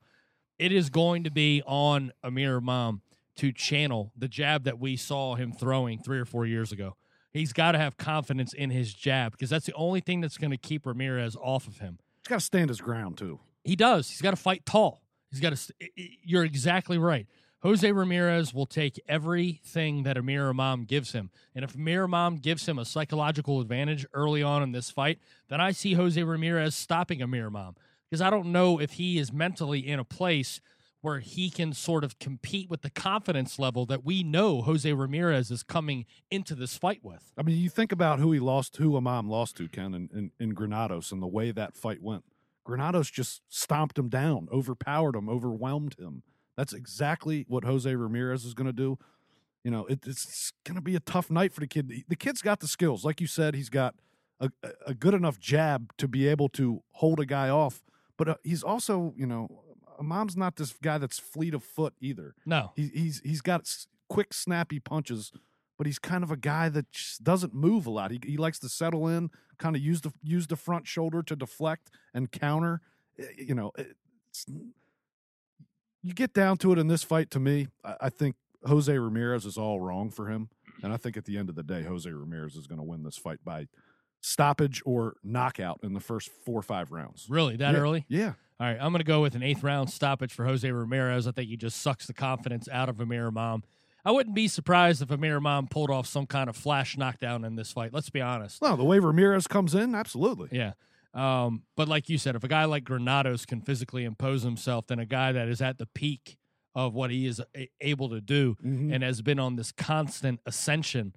it is going to be on Amir Imam to channel the jab that we saw him throwing three or four years ago. He's got to have confidence in his jab because that's the only thing that's going to keep Ramirez off of him. He's got to stand his ground too. He does. He's got to fight tall. He's got to. You're exactly right. Jose Ramirez will take everything that Amir Imam gives him. And if Amir Imam gives him a psychological advantage early on in this fight, then I see Jose Ramirez stopping Amir Imam because I don't know if he is mentally in a place where he can sort of compete with the confidence level that we know Jose Ramirez is coming into this fight with. I mean, you think about who he lost, who Imam lost to, Ken, in, in, in Granados and the way that fight went. Granados just stomped him down, overpowered him, overwhelmed him. That's exactly what Jose Ramirez is going to do. You know, it, it's going to be a tough night for the kid. The kid's got the skills. Like you said, he's got a, a good enough jab to be able to hold a guy off. But uh, he's also, you know, Imam's not this guy that's fleet of foot either. No, he, he's he's got quick, snappy punches, but he's kind of a guy that doesn't move a lot. He he likes to settle in, kind of use the use the front shoulder to deflect and counter. Eh, You know, it's, you get down to it in this fight. To me, I, I think Jose Ramirez is all wrong for him, and I think at the end of the day, Jose Ramirez is going to win this fight by stoppage or knockout in the first four or five rounds. really that Yeah, early? Yeah. All right, I'm going to go with an eighth round stoppage for Jose Ramirez. I think he just sucks the confidence out of Amir Imam. I wouldn't be surprised if Amir Imam pulled off some kind of flash knockdown in this fight. Let's be honest. No, the way Ramirez comes in, absolutely. Yeah. Um, but like you said, if a guy like Granados can physically impose himself, then a guy that is at the peak of what he is able to do Mhm. and has been on this constant ascension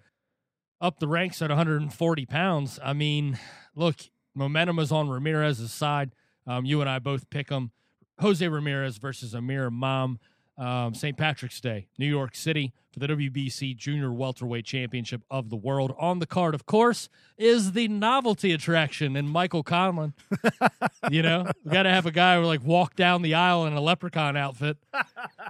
up the ranks at 140 pounds. I mean, look, momentum is on Ramirez's side. Um, you and I both pick him. Jose Ramirez versus Amir Imam. Um, St. Patrick's Day, New York City, for the WBC Junior Welterweight Championship of the World. On the card, of course, is the novelty attraction and Michael Conlan. you know, we got to have a guy who like walk down the aisle in a leprechaun outfit.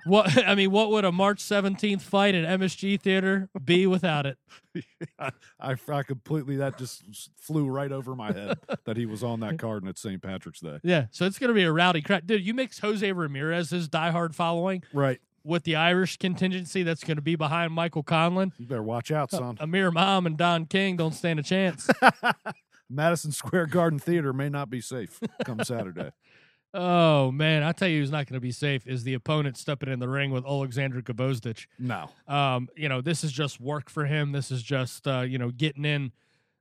What I mean, what would a March 17th fight at MSG Theater be without it? I, I, I completely that just flew right over my head that he was on that card and it's St. Patrick's Day. Yeah, so it's going to be a rowdy crowd. Dude, you mix Jose Ramirez's diehard following Right. With the Irish contingency that's going to be behind Michael Conlan. You better watch out, son. Amir Imam and Don King don't stand a chance. Madison Square Garden Theater may not be safe come Saturday. oh, man. I tell you who's not going to be safe is the opponent stepping in the ring with Alexander Gvozdyk. No. Um, you know, this is just work for him. This is just, uh, you know, getting in,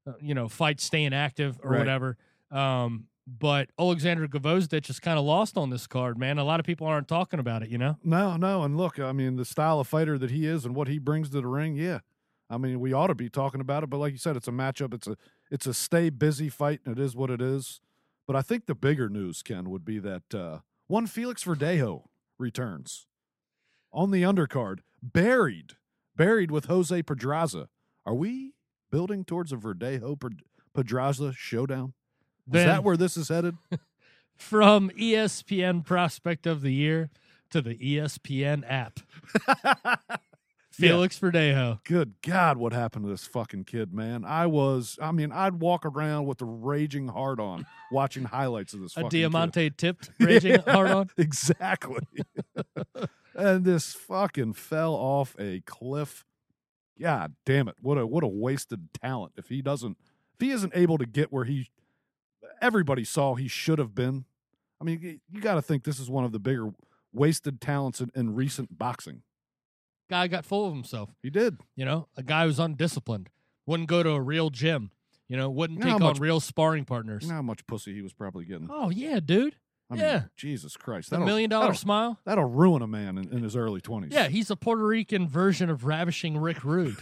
uh, you know, fight, staying active or Right. whatever. Um, but Alexander Gvozdyk is kind of lost on this card, man. A lot of people aren't talking about it, you know? No, no. And look, I mean, the style of fighter that he is and what he brings to the ring, yeah. I mean, we ought to be talking about it, but like you said, it's a matchup. It's a it's a stay busy fight, and it is what it is. But I think the bigger news, Ken, would be that uh, one Felix Verdejo returns on the undercard, buried, buried with Jose Pedraza. Are we building towards a Verdejo Ped- Pedraza showdown? Is that where this is headed? from ESPN Prospect of the Year to the ESPN app. Felix Verdejo. Good God, what happened to this fucking kid, man? I was, I mean, I'd walk around with a raging heart on watching highlights of this A fucking kid. Diamante tipped raging hard on. exactly. and this fucking fell off a cliff. God damn it. What a what a wasted talent. If he doesn't if he isn't able to get where he everybody saw he should have been. I mean, you, you got to think this is one of the bigger wasted talents in, in recent boxing. Guy got full of himself. He did. You know, a guy who's undisciplined, wouldn't go to a real gym. You know, wouldn't You know take how on real sparring partners. You know how much pussy he was probably getting. Oh yeah, dude. I mean, yeah. Jesus Christ. The That'll- million dollar that'll- smile. That'll ruin a man in, in his early 20s. Yeah, he's a Puerto Rican version of ravishing Rick Rude.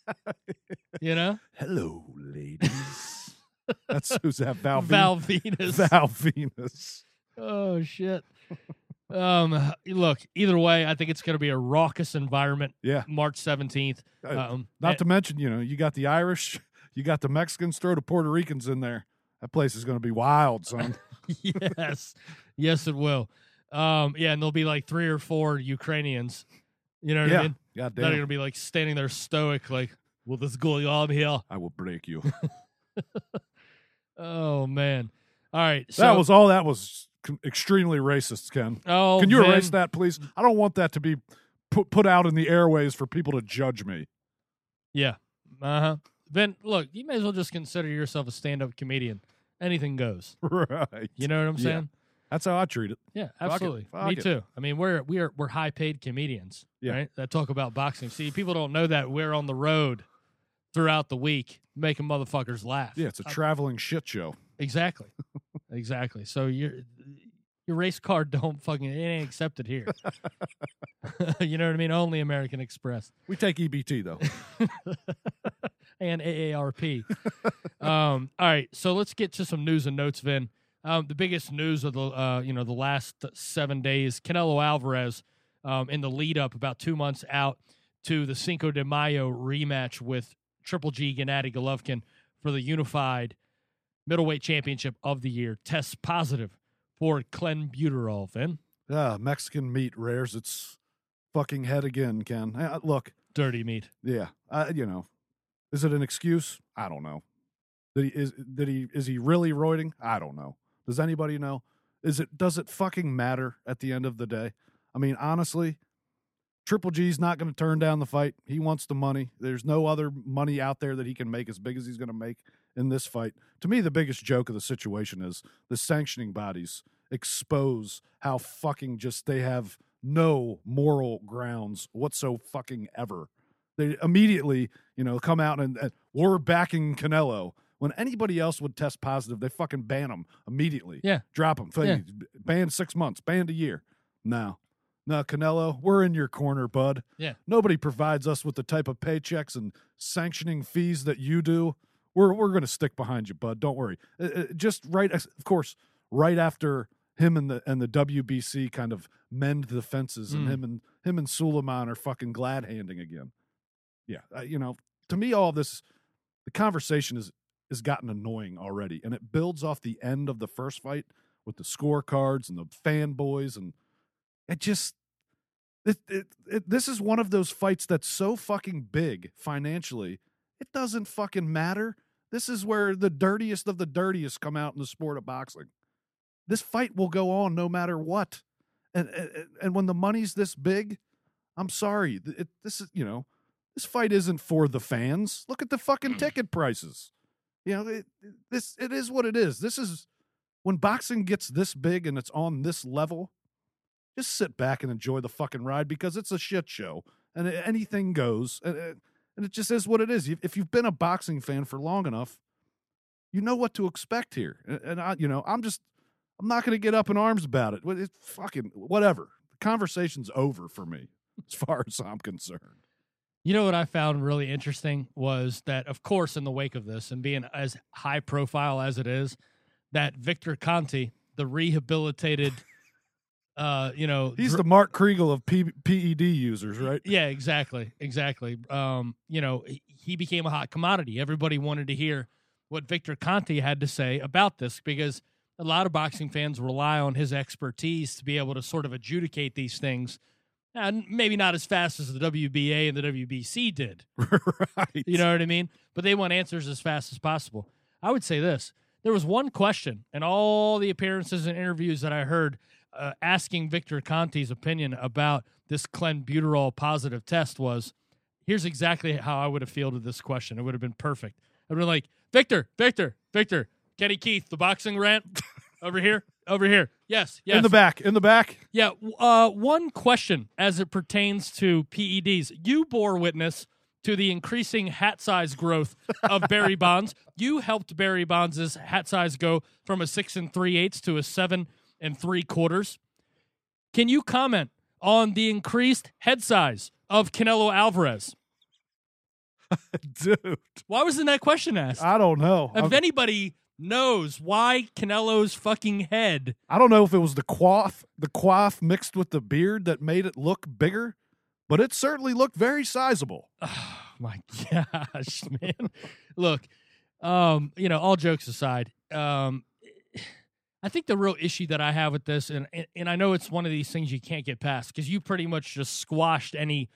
you know, Hello, ladies. That's who's that? Val, Val Venis. Val Venis. Oh shit. Um, look. Either way, I think it's going to be a raucous environment. Yeah. March seventeenth. Uh, Um, Not to mention, you know, you got the Irish, you got the Mexicans, throw the Puerto Ricans in there. That place is going to be wild, son. yes, yes, it will. Um, yeah, and there'll be like three or four Ukrainians. You know what I yeah. mean? God That are going to be like standing there stoic, like, "What is going on here?" I will break you. Oh man. All right. So that was all that was extremely racist, Ken. Oh, Can you Vin, erase that, please? I don't want that to be put, put out in the airways for people to judge me. Yeah. Uh huh. Vin, look, you may as well just consider yourself a stand-up comedian. Anything goes. right. You know what I'm Yeah. saying? That's how I treat it. Yeah, it. absolutely. Fuck Me it. too. I mean, we're we are we're high paid comedians, Yeah. right? That talk about boxing. See, people don't know that we're on the road throughout the week making motherfuckers laugh. Yeah, it's a Uh, traveling shit show. exactly, exactly. So you're Your race card don't fucking it ain't accepted here. you know what I mean? Only American Express We take EBT though. and AARP. um, all right, so let's get to some news and notes, Vin. Um, the biggest news of the uh, you know the last seven days: Canelo Alvarez um, in the lead up, about two months out to the Cinco de Mayo rematch with Triple G Gennady Golovkin for the unified middleweight championship of the year, tests positive for clenbuterol. Vin, yeah, Mexican meat rears its fucking head again, Ken. Uh, look, dirty meat. yeah, uh, you know, is it an excuse? I don't know. Did he is did he is he really roiding? I don't know. Does anybody know? Is it does it fucking matter at the end of the day? I mean, honestly, Triple G's not going to turn down the fight. He wants the money. There's no other money out there that he can make as big as he's going to make in this fight. To me, the biggest joke of the situation is the sanctioning bodies expose how fucking just they have no moral grounds whatso fucking ever. They immediately, you know, come out and, and we're backing Canelo. When anybody else would test positive, they fucking ban them immediately. Yeah. Drop them. Yeah. Banned six months, banned a year. No. No, Canelo, we're in your corner, bud. Yeah. Nobody provides us with the type of paychecks and sanctioning fees that you do. We're we're going to stick behind you, bud. Don't worry. Uh, uh, just right, of course, right after him and the and the WBC kind of mend the fences, and Mm. him and him and Sulaiman are fucking glad handing again. Yeah, uh, you know, to me, all this, the conversation is has gotten annoying already, and it builds off the end of the first fight with the scorecards and the fanboys, and it just. It, it, it, this is one of those fights that's so fucking big financially, it doesn't fucking matter. This is where the dirtiest of the dirtiest come out in the sport of boxing. This fight will go on no matter what, and and, and when the money's this big, I'm sorry, it, this is you know, this fight isn't for the fans. Look at the fucking mm. ticket prices. You know, this it is what it is. This is when boxing gets this big and it's on this level. Just sit back and enjoy the fucking ride because it's a shit show and anything goes. And, and it just is what it is. If- you've been a boxing fan for long enough, you know what to expect here. And- And I, you know, I'm just, I'm not going to get up in arms about it. It's fucking whatever. The conversation's over for me, as far as I'm concerned. You know what I found really interesting was that, of course, in the wake of this and being as high profile as it is, that Victor Conte, the rehabilitated, uh, you know, He's dr- the Mark Kriegel of P- PED users, right? yeah, exactly, exactly. Um, you know, he- he became a hot commodity. Everybody wanted to hear what Victor Conte had to say about this because a lot of boxing fans rely on his expertise to be able to sort of adjudicate these things. And maybe not as fast as the WBA and the WBC did. right. You know what I mean? But they want answers as fast as possible. I would say this there was one question in all the appearances and interviews that I heard uh, asking Victor Conte's opinion about this clenbuterol positive test was here's exactly how I would have fielded this question. It would have been perfect. I'd been like, Victor, Victor, Victor, Kenny Keith, the boxing rant over here, over here. Yes, yes. In the back, in the back. Yeah. Uh, one question as it pertains to PEDs. You bore witness to the increasing hat size growth of Barry Bonds. You helped Barry Bonds' hat size go from a six and three eighths to a seven and three quarters. Can you comment on the increased head size of Canelo Alvarez? Dude, Why wasn't that question asked? I don't know. if I, anybody knows why Canelo's fucking head I don't know if it was the quaff, the quaff mixed with the beard that made it look bigger, but it certainly looked very sizable. Oh my gosh, man. Look, um, you know, all jokes aside, um, I think the real issue that I have with this, and and, I know it's one of these things you can't get past because you pretty much just squashed any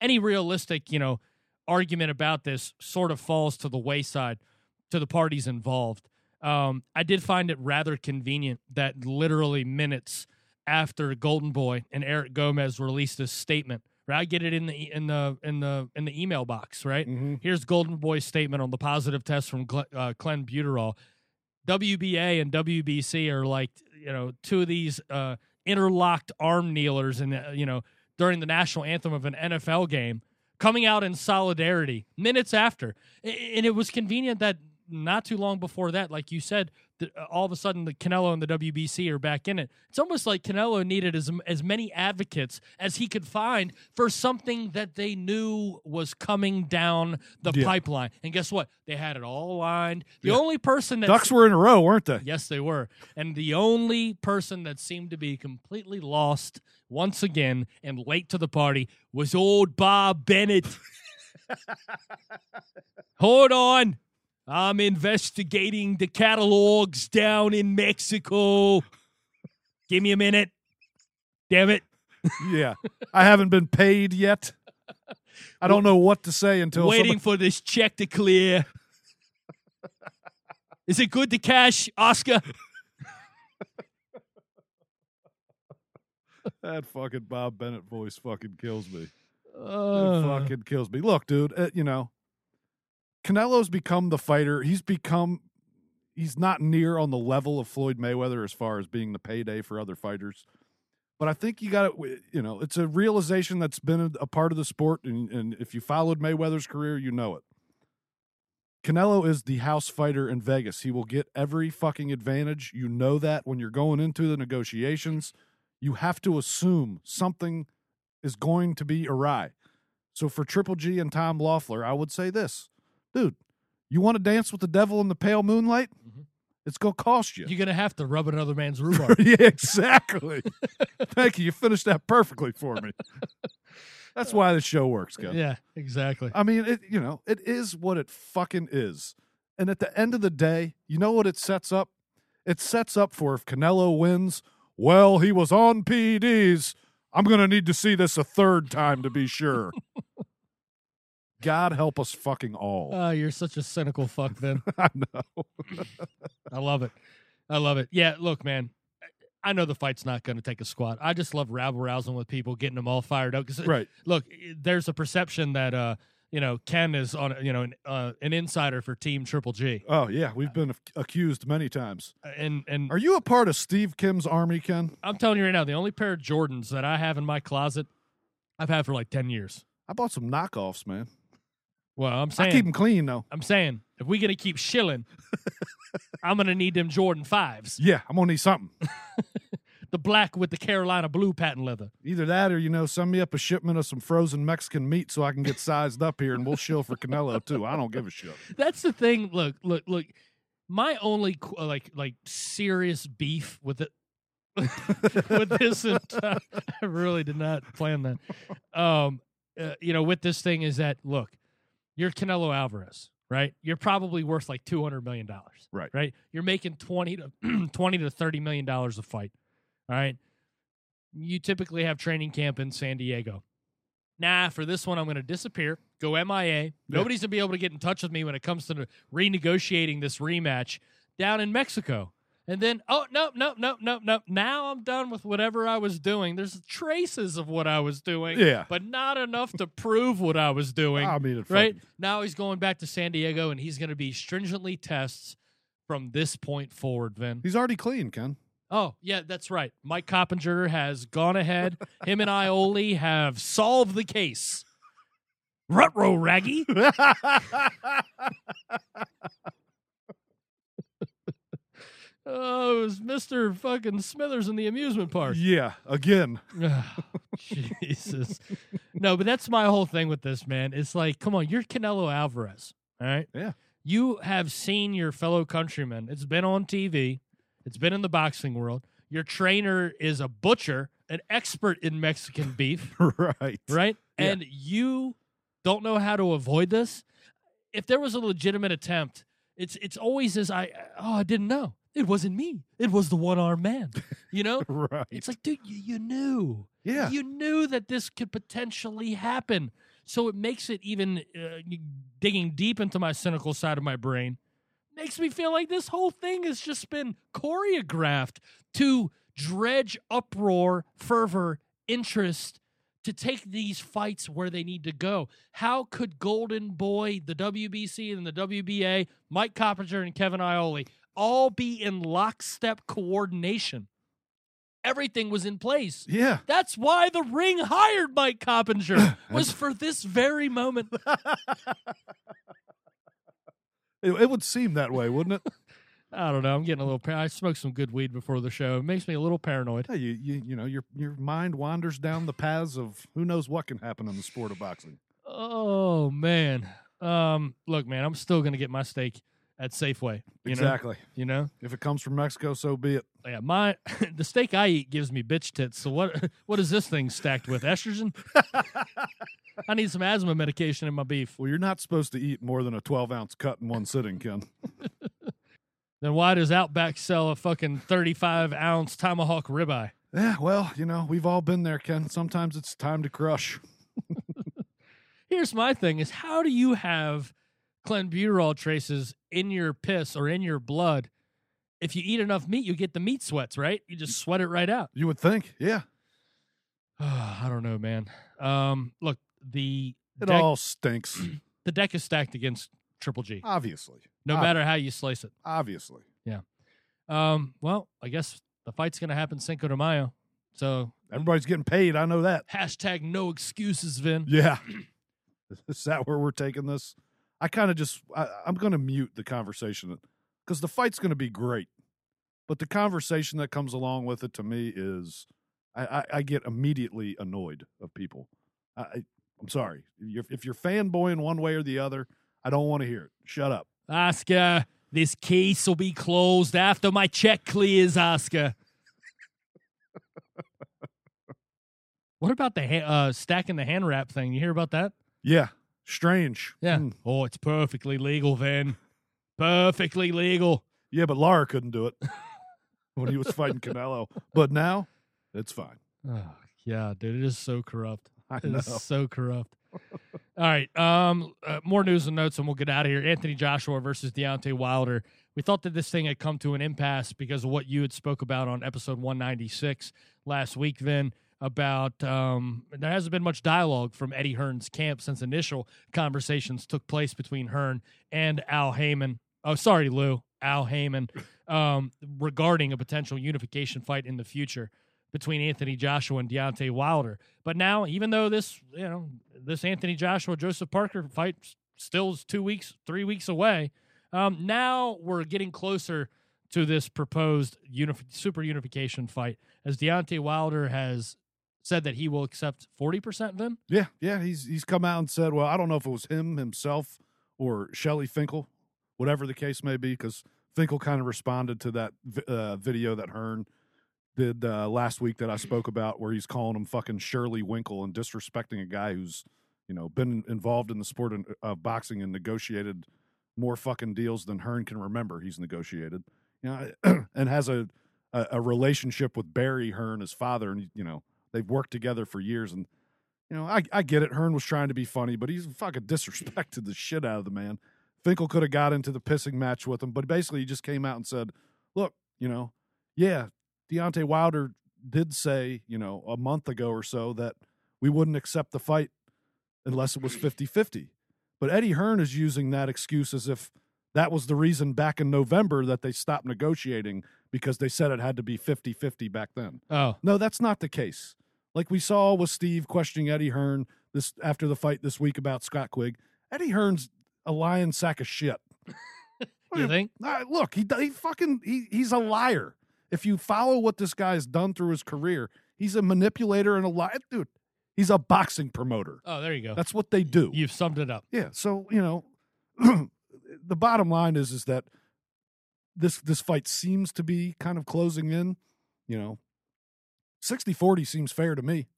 any realistic, you know, argument about this. Sort of falls to the wayside to the parties involved. Um, I did find it rather convenient that literally minutes after Golden Boy and Eric Gomez released this statement, right? I get it in the in the in the in the email box, right? Mm-hmm. Here's Golden Boy's statement on the positive test from Gle- uh, clenbuterol. WBA and WBC are like you know two of these uh, interlocked arm kneelers, and you know during the national anthem of an NFL game, coming out in solidarity minutes after, and it was convenient that not too long before that, like you said, the, all of a sudden the Canelo and the WBC are back in it. It's almost like Canelo needed as as many advocates as he could find for something that they knew was coming down the Yeah. pipeline. And guess what? They had it all aligned. The Yeah. only person that Ducks were in a row, weren't they? Yes, they were. And the only person that seemed to be completely lost once again and late to the party was old Bob Bennett. Hold on. I'm investigating the catalogs down in Mexico. Give me a minute. Damn it. Yeah. I haven't been paid yet. I don't know what to say until Waiting for this check to clear. Is it good to cash, Oscar? that fucking Bob Bennett voice fucking kills me. It Uh, fucking kills me. Look, dude, uh, you know, Canelo's become the fighter. He's become he's not near on the level of Floyd Mayweather as far as being the payday for other fighters. But I think you got to, you know, it's a realization that's been a, part of the sport, and, and if you followed Mayweather's career, you know it. Canelo is the house fighter in Vegas. He will get every fucking advantage. You know that when you're going into the negotiations, you have to assume something is going to be awry. So for Triple G and Tom Loeffler, I would say this, dude, you want to dance with the devil in the pale moonlight? Mhm. It's gonna cost you. You're going to have to rub another man's rhubarb. yeah, exactly. Thank you. You finished that perfectly for me. That's why the show works, guys. yeah, exactly. I mean, it you know, it is what it fucking is. And at the end of the day, you know what it sets up? It sets up for if Canelo wins, well, he was on PEDs. I'm going to need to see this a third time to be sure. God help us fucking all. Oh, you're such a cynical fuck, then. I know. I love it. I love it. Yeah, look, man. I know the fight's not going to take a squat. I just love rabble rousing with people, getting them all fired up. Right. look, there's a perception that uh, you know, Ken is on, you know, an, uh, an insider for Team Triple G, Oh, yeah. We've been ac- accused many times. and and Are you a part of Steve Kim's army, Ken? I'm telling you right now, the only pair of Jordans that I have in my closet, I've had for like ten years. I bought some knockoffs, man. Well, I'm I saying, keep them clean, though. I'm saying, if we're gonna keep shilling, I'm gonna need them Jordan fives, Yeah, I'm going to need something. the black with the Carolina blue patent leather. Either that or, you know, send me up a shipment of some frozen Mexican meat so I can get sized up here and we'll shill for Canelo, too. I don't give a shit. That's the thing. Look, look, look. My only like like serious beef with it with this, and, uh, I really did not plan that. Um, uh, you know, with this thing is that look, you're Canelo Alvarez, right? You're probably worth like two hundred million dollars, Right. Right? You're making twenty to twenty to thirty million dollars a fight. All right. You typically have training camp in San Diego. Nah, for this one, I'm going to disappear, go MIA. Nobody's going to be able to get in touch with me when it comes to renegotiating this rematch down in Mexico. And then, oh, no, no, no, no, no. Now I'm done with whatever I was doing. There's traces of what I was doing, Yeah. but not enough to prove what I was doing. I mean, right? fucking- Now he's going back to San Diego and he's going to be stringently tests from this point forward, Vin. He's already clean, Ken. Oh, yeah, that's right. Mike Coppinger has gone ahead. Him and Iole have solved the case. Rutro Raggy. Oh, it was Mr. fucking Smithers in the amusement park. yeah, again. Oh, Jesus. No, but that's my whole thing with this, man. It's like, come on, you're Canelo Alvarez. All right. Yeah. You have seen your fellow countrymen. It's been on TV, it's been in the boxing world. Your trainer is a butcher, an expert in Mexican beef, right. right? Yeah. And you don't know how to avoid this. If there was a legitimate attempt, it's it's always as I oh I didn't know. It wasn't me. It was the one armed man. You know? Right. It's like, dude, you, you knew. yeah. You knew that this could potentially happen. So it makes it even uh, digging deep into my cynical side of my brain, makes me feel like this whole thing has just been choreographed to dredge uproar, fervor, interest to take these fights where they need to go. How could Golden Boy, the WBC and the WBA, Mike Coppinger and Kevin Iole all be in lockstep coordination? Everything was in place. yeah. That's why the ring hired Mike Coppinger was for this very moment. It, it would seem that way, wouldn't it? I don't know. I'm getting a little. Par- I smoked some good weed before the show. It makes me a little paranoid. Yeah, you, you you know your your mind wanders down the paths of who knows what can happen in the sport of boxing. Oh man. Um. Look, man. I'm still gonna get my steak at Safeway. You exactly. Know? You know. If it comes from Mexico, so be it. Yeah. My the steak I eat gives me bitch tits. So what? What is this thing stacked with? Estrogen. I need some asthma medication in my beef. Well, you're not supposed to eat more than a 12 ounce cut in one sitting, Ken. Then why does Outback sell a fucking 35 ounce tomahawk ribeye? Yeah, well, you know, we've all been there, Ken. Sometimes it's time to crush. Here's my thing is how do you have clenbuterol traces in your piss or in your blood? If you eat enough meat, you get the meat sweats, right? You just sweat it right out. You would think, yeah. I don't know, man. Um, look, the It deck, all stinks. the deck is stacked against Triple G, obviously. no Ob- matter how you slice it. Obviously. Yeah. Um, well, I guess the fight's gonna happen Cinco de Mayo, so Everybody's getting paid. I know that. hashtag no excuses, Vin. Yeah. Is that where we're taking this? I kind of just, I, I'm going to mute the conversation because the fight's going to be great. But the conversation that comes along with it to me is I, I, I get immediately annoyed of people. I, I'm sorry. If you're, if you're fanboying one way or the other, I don't want to hear it. Shut up. Oscar, this case will be closed after my check clears, Oscar. what about the ha- uh, stacking the hand wrap thing? You hear about that? Yeah. Strange. Yeah. Hmm. Oh, it's perfectly legal, then. Perfectly legal. Yeah, but Lara couldn't do it when he was fighting Canelo. But now it's fine. Oh, yeah, dude, it is so corrupt. I It know. is so corrupt. All right. Um, uh, more news and notes, and we'll get out of here. Anthony Joshua versus Deontay Wilder. We thought that this thing had come to an impasse because of what you had spoke about on episode 196 last week. Then about um, there hasn't been much dialogue from Eddie Hearn's camp since initial conversations took place between Hearn and Al Haymon. Oh, sorry, Lou. Al Haymon um, regarding a potential unification fight in the future between Anthony Joshua and Deontay Wilder. But now, even though this, you know, this Anthony Joshua Joseph Parker fight still is two weeks, three weeks away, um, now we're getting closer to this proposed unif- super unification fight as Deontay Wilder has said that he will accept 40% then? Yeah, yeah. He's he's come out and said, well, I don't know if it was him himself or Shelly Finkel, whatever the case may be, because Finkel kind of responded to that uh, video that Hearn did uh, last week that I spoke about, where he's calling him fucking Shirley Winkle and disrespecting a guy who's you know been involved in the sport of, of boxing and negotiated more fucking deals than Hearn can remember. He's negotiated, you know, and has a, a a relationship with Barry Hearn, his father, and you know they've worked together for years and. You know, I, I get it. Hearn was trying to be funny, but he's fucking disrespected the shit out of the man. Finkel could have got into the pissing match with him, but basically he just came out and said, look, you know, yeah, Deontay Wilder did say, you know, a month ago or so that we wouldn't accept the fight unless it was 50 50. But Eddie Hearn is using that excuse as if that was the reason back in November that they stopped negotiating because they said it had to be 50 50 back then. Oh, No, that's not the case. Like we saw with Steve questioning Eddie Hearn this after the fight this week about Scott Quigg. Eddie Hearn's a lying sack of shit. you think? Look, he he fucking he, he's a liar. If you follow what this guy's done through his career, he's a manipulator and a liar, dude. He's a boxing promoter. Oh, there you go. That's what they do. You've summed it up. Yeah. So you know, the bottom line is is that this this fight seems to be kind of closing in. You know, 60-40 seems fair to me.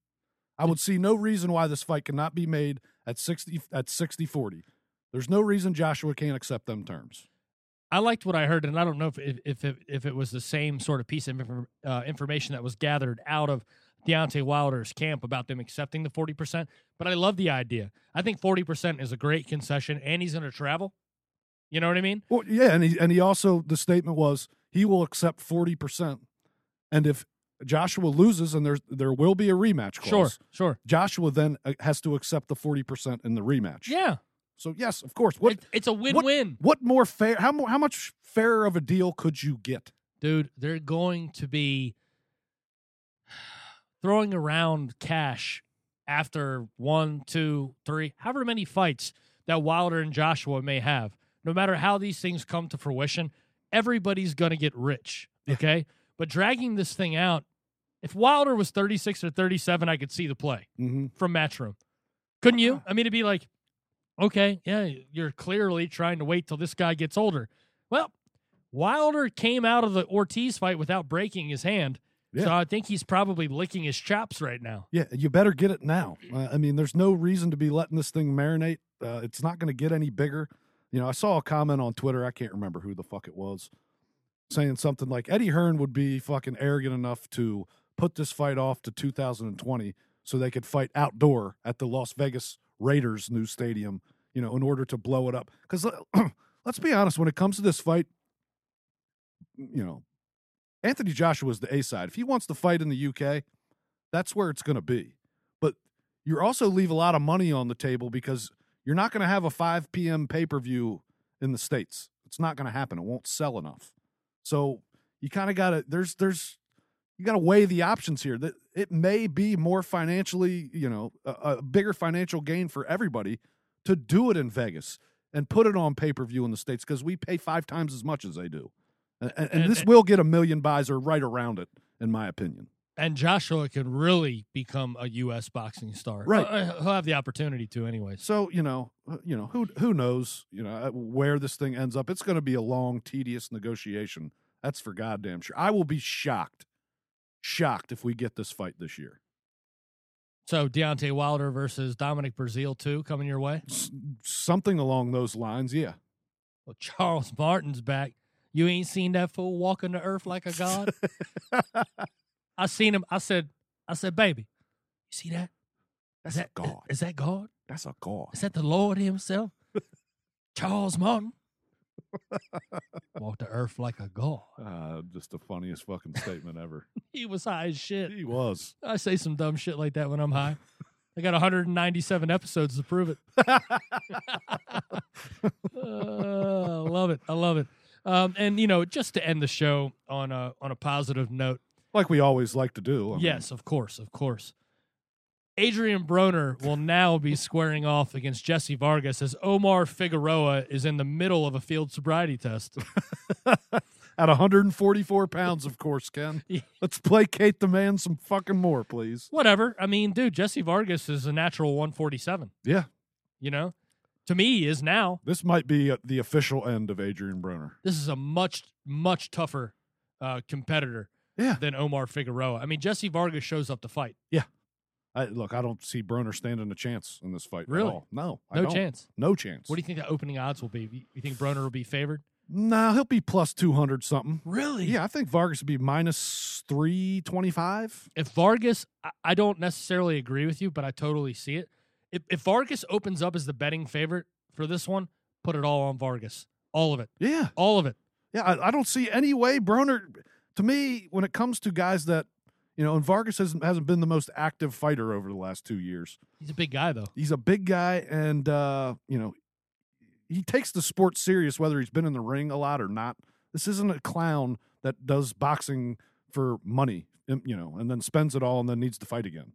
I would see no reason why this fight cannot be made at 60 at 60-40. There's no reason Joshua can't accept them terms. I liked what I heard, and I don't know if if if it, if it was the same sort of piece of uh, information that was gathered out of Deontay Wilder's camp about them accepting the forty percent. But I love the idea. I think forty percent is a great concession, and he's going to travel. You know what I mean? Well, yeah, and he and he also the statement was he will accept 40%. And if Joshua loses and there's there will be a rematch clause. Sure, sure. Joshua then uh, has to accept the 40% in the rematch. Yeah, So yes, of course. What it, it's a win-win, what more fair how mo- how much fairer of a deal could you get? dude. They're going to be throwing around cash after one, two, three, however many fights that Wilder and Joshua may have. No matter how these things come to fruition, everybody's going to get rich. Yeah. Okay. But dragging this thing out, if Wilder was 36 or 37, I could see the play Mm-hmm. from Matchroom. Couldn't you? I mean, it'd be like, okay, yeah, you're clearly trying to wait till this guy gets older. Well, Wilder came out of the Ortiz fight without breaking his hand. So I think he's probably licking his chops right now. Yeah, you better get it now. Uh, I mean, there's no reason to be letting this thing marinate. Uh, it's not going to get any bigger. You know, I saw a comment on Twitter. I can't remember who the fuck it was, saying something like Eddie Hearn would be fucking arrogant enough to put this fight off to 2020 so they could fight outdoor at the Las Vegas Raiders new stadium. You know, in order to blow it up. Because let's be honest, when it comes to this fight, you know, Anthony Joshua is the A side. If he wants to fight in the UK, that's where it's going to be. But you also leave a lot of money on the table because you're not going to have a 5 p.m. pay per view in the states. It's not going to happen. It won't sell enough. So you kind of got to there's there's you got to weigh the options here. That it may be more financially, you know, a, a bigger financial gain for everybody to do it in Vegas and put it on pay per view in the states because we pay five times as much as they do, and, and, and And- this will get a million buys or right around it, in my opinion. And Joshua could really become a U.S. boxing star. Right. Uh, He'll have the opportunity to, anyway. So you know, uh, you know who who knows, you know uh, where this thing ends up. It's going to be a long, tedious negotiation. That's for goddamn sure. I will be shocked, shocked if we get this fight this year. So Deontay Wilder versus Dominic Breazeale, too, coming your way. S- something along those lines. Yeah. Well, Charles Martin's back. You ain't seen that fool walking the earth like a god. I seen him. I said, I said, baby, you see that? That's Is that a god. Is that God? That's a god. Is that the Lord Himself? Charles Martin walked the earth like a god. Uh, just the funniest fucking statement ever. He was high as shit. He was. I say some dumb shit like that when I'm high. I got 197 episodes to prove it. Uh, I love it. I love it. Um, and you know, just to end the show on a on a positive note. Like we always like to do. I mean, Yes, of course, of course. Adrian Broner will now be squaring off against Jesse Vargas as Omar Figueroa is in the middle of a field sobriety test. At 144 pounds, of course, Ken. Let's placate the man some fucking more, please. Whatever. I mean, dude, Jesse Vargas is a natural 147. Yeah. You know, to me, he is now. This might be uh, the official end of Adrian Broner. This is a much much tougher uh, competitor Yeah. than Omar Figueroa. I mean, Jesse Vargas shows up to fight. Yeah. I, look, I don't see Broner standing a chance in this fight. at Really? all. No. I No don't. chance. No chance. What do you think the opening odds will be? You- think Broner will be favored? Nah, he'll be plus 200 something. Really? Yeah, I think Vargas would be minus 325. if Vargas, I- I don't necessarily agree with you, but I totally see it. If, if Vargas opens up as the betting favorite for this one, put it all on Vargas. All of it. Yeah. All of it. Yeah, I, I don't see any way Broner. To me, when it comes to guys that, you know, and Vargas hasn't, hasn't been the most active fighter over the last two years. He's a big guy, though. He's a big guy, and uh, you know, he takes the sport serious, whether he's been in the ring a lot or not. This isn't a clown that does boxing for money, you know, and then spends it all and then needs to fight again.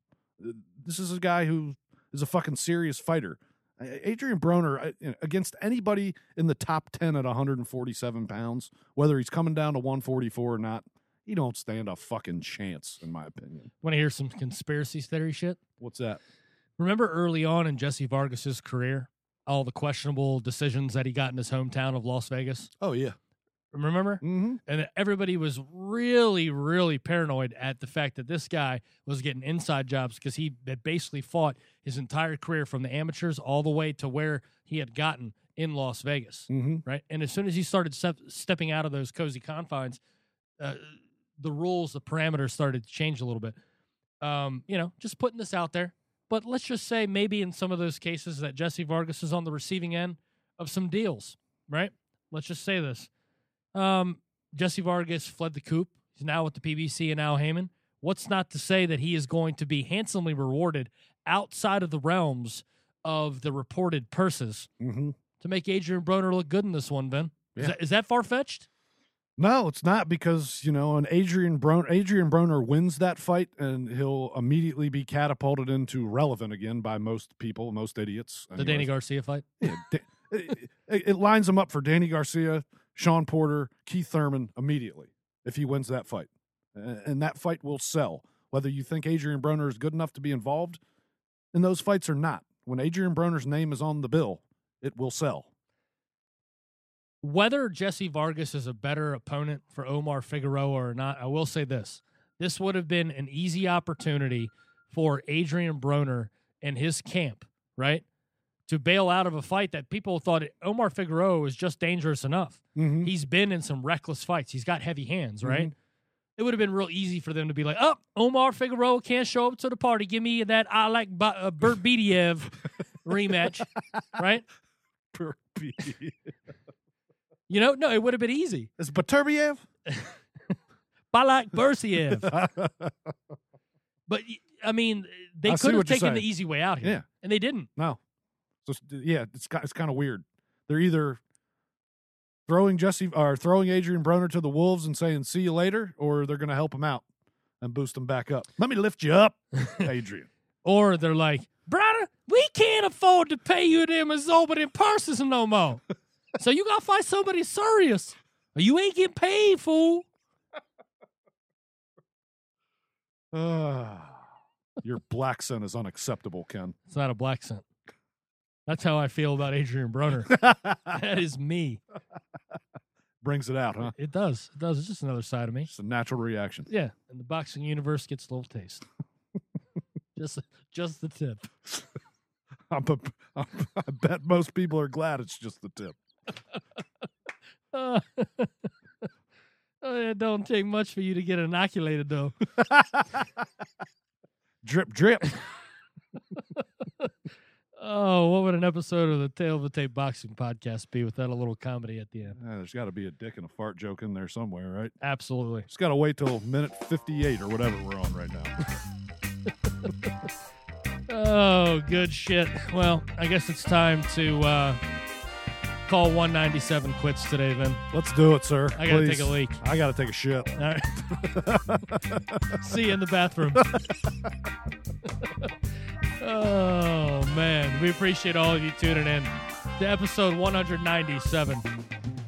This is a guy who is a fucking serious fighter. Adrian Broner uh, you know, against anybody in the top ten at 147 pounds, whether he's coming down to 144 or not, he don't stand a fucking chance, in my opinion. Want to hear some conspiracy theory shit? What's that? Remember early on in Jesse Vargas's career, all the questionable decisions that he got in his hometown of Las Vegas? Oh yeah. Remember? Mm-hmm. And everybody was really, really paranoid at the fact that this guy was getting inside jobs because he had basically fought his entire career from the amateurs all the way to where he had gotten in Las Vegas, Mm-hmm. right? And as soon as he started step, stepping out of those cozy confines, uh, the rules, the parameters started to change a little bit. Um, you know, just putting this out there. But let's just say maybe in some of those cases that Jesse Vargas is on the receiving end of some deals, right? Let's just say this. Um, Jesse Vargas fled the coop. He's now with the PBC and Al Haymon. What's not to say that he is going to be handsomely rewarded outside of the realms of the reported purses Mm-hmm. to make Adrian Broner look good in this one, Ben? Is that, is that far fetched? No, it's not because you know an Adrian Broner Adrian Broner wins that fight and he'll immediately be catapulted into relevant again by most people, most idiots. The Danny. Garcia fight? Yeah, it, it lines him up for Danny Garcia, Shawn Porter, Keith Thurman immediately if he wins that fight. And that fight will sell, whether you think Adrian Broner is good enough to be involved in those fights or not. When Adrian Broner's name is on the bill, it will sell. Whether Jesse Vargas is a better opponent for Omar Figueroa or not, I will say this. This would have been an easy opportunity for Adrian Broner and his camp, right? To bail out of a fight that people thought Omar Figueroa was just dangerous enough. Mm-hmm. He's been in some reckless fights. He's got heavy hands, right? It would have been real easy for them to be like, "Oh, Omar Figueroa can't show up to the party. Give me that I like Ba- uh, Bert Bediev rematch, right? You know, no, it would have been easy. Is Baturbiev? Balak Bursiev. But I mean, they I could have taken the easy way out here, Yeah. and they didn't. No. So yeah, it's it's kind of weird. They're either throwing Jessie or throwing Adrien Broner to the wolves and saying "see you later," or they're going to help him out and boost him back up. Let me lift you up, Adrien. Or they're like, brother, we can't afford to pay you them exorbitant purses no more. so you gotta find somebody serious. Or you ain't getting paid, fool. Ah, your black sun is unacceptable, Ken. It's not a black scent. That's how I feel about Adrien Broner. that is me. Brings it out, huh? It does. It does. It's just another side of me. It's a natural reaction. Yeah. And the boxing universe gets a little taste. just just the tip. I'm a, I'm, I bet most people are glad it's just the tip. Uh, it don't take much for you to get inoculated though. Drip, drip. Oh, what would an episode of the Tale of the Tape Boxing podcast be without a little comedy at the end? Ah, there's got to be a dick and a fart joke in there somewhere, right? Absolutely. Just got to wait till minute 58 or whatever we're on right now. Oh, good shit. Well, I guess it's time to uh, call 197 quits today, then. Let's do it, sir. I gotta take a leak. I got to take a shit. All right. See you in the bathroom. oh, man. We appreciate all of you tuning in to episode 197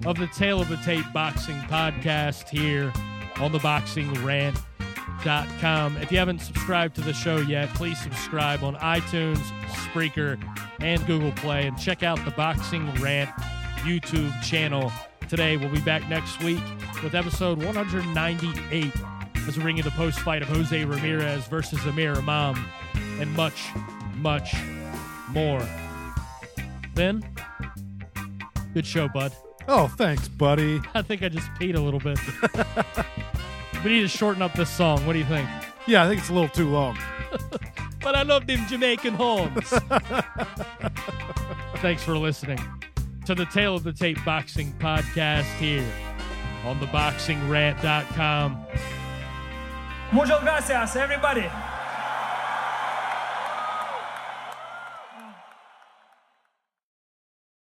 of the Tale of the Tape Boxing Podcast here on the boxingrant.com. If you haven't subscribed to the show yet, please subscribe on iTunes, Spreaker, and Google Play, and check out the Boxing Rant YouTube channel today. We'll be back next week with episode 198 as we bring you the post fight of Jose Ramirez versus Amir Imam and much, much more. Ben, good show, bud. Oh, thanks, buddy. I think I just peed a little bit. we need to shorten up this song. What do you think? Yeah, I think it's a little too long. But I love them Jamaican horns. Thanks for listening to the Tale of the Tape Boxing Podcast here on the boxingrant.com. Muchas gracias, everybody.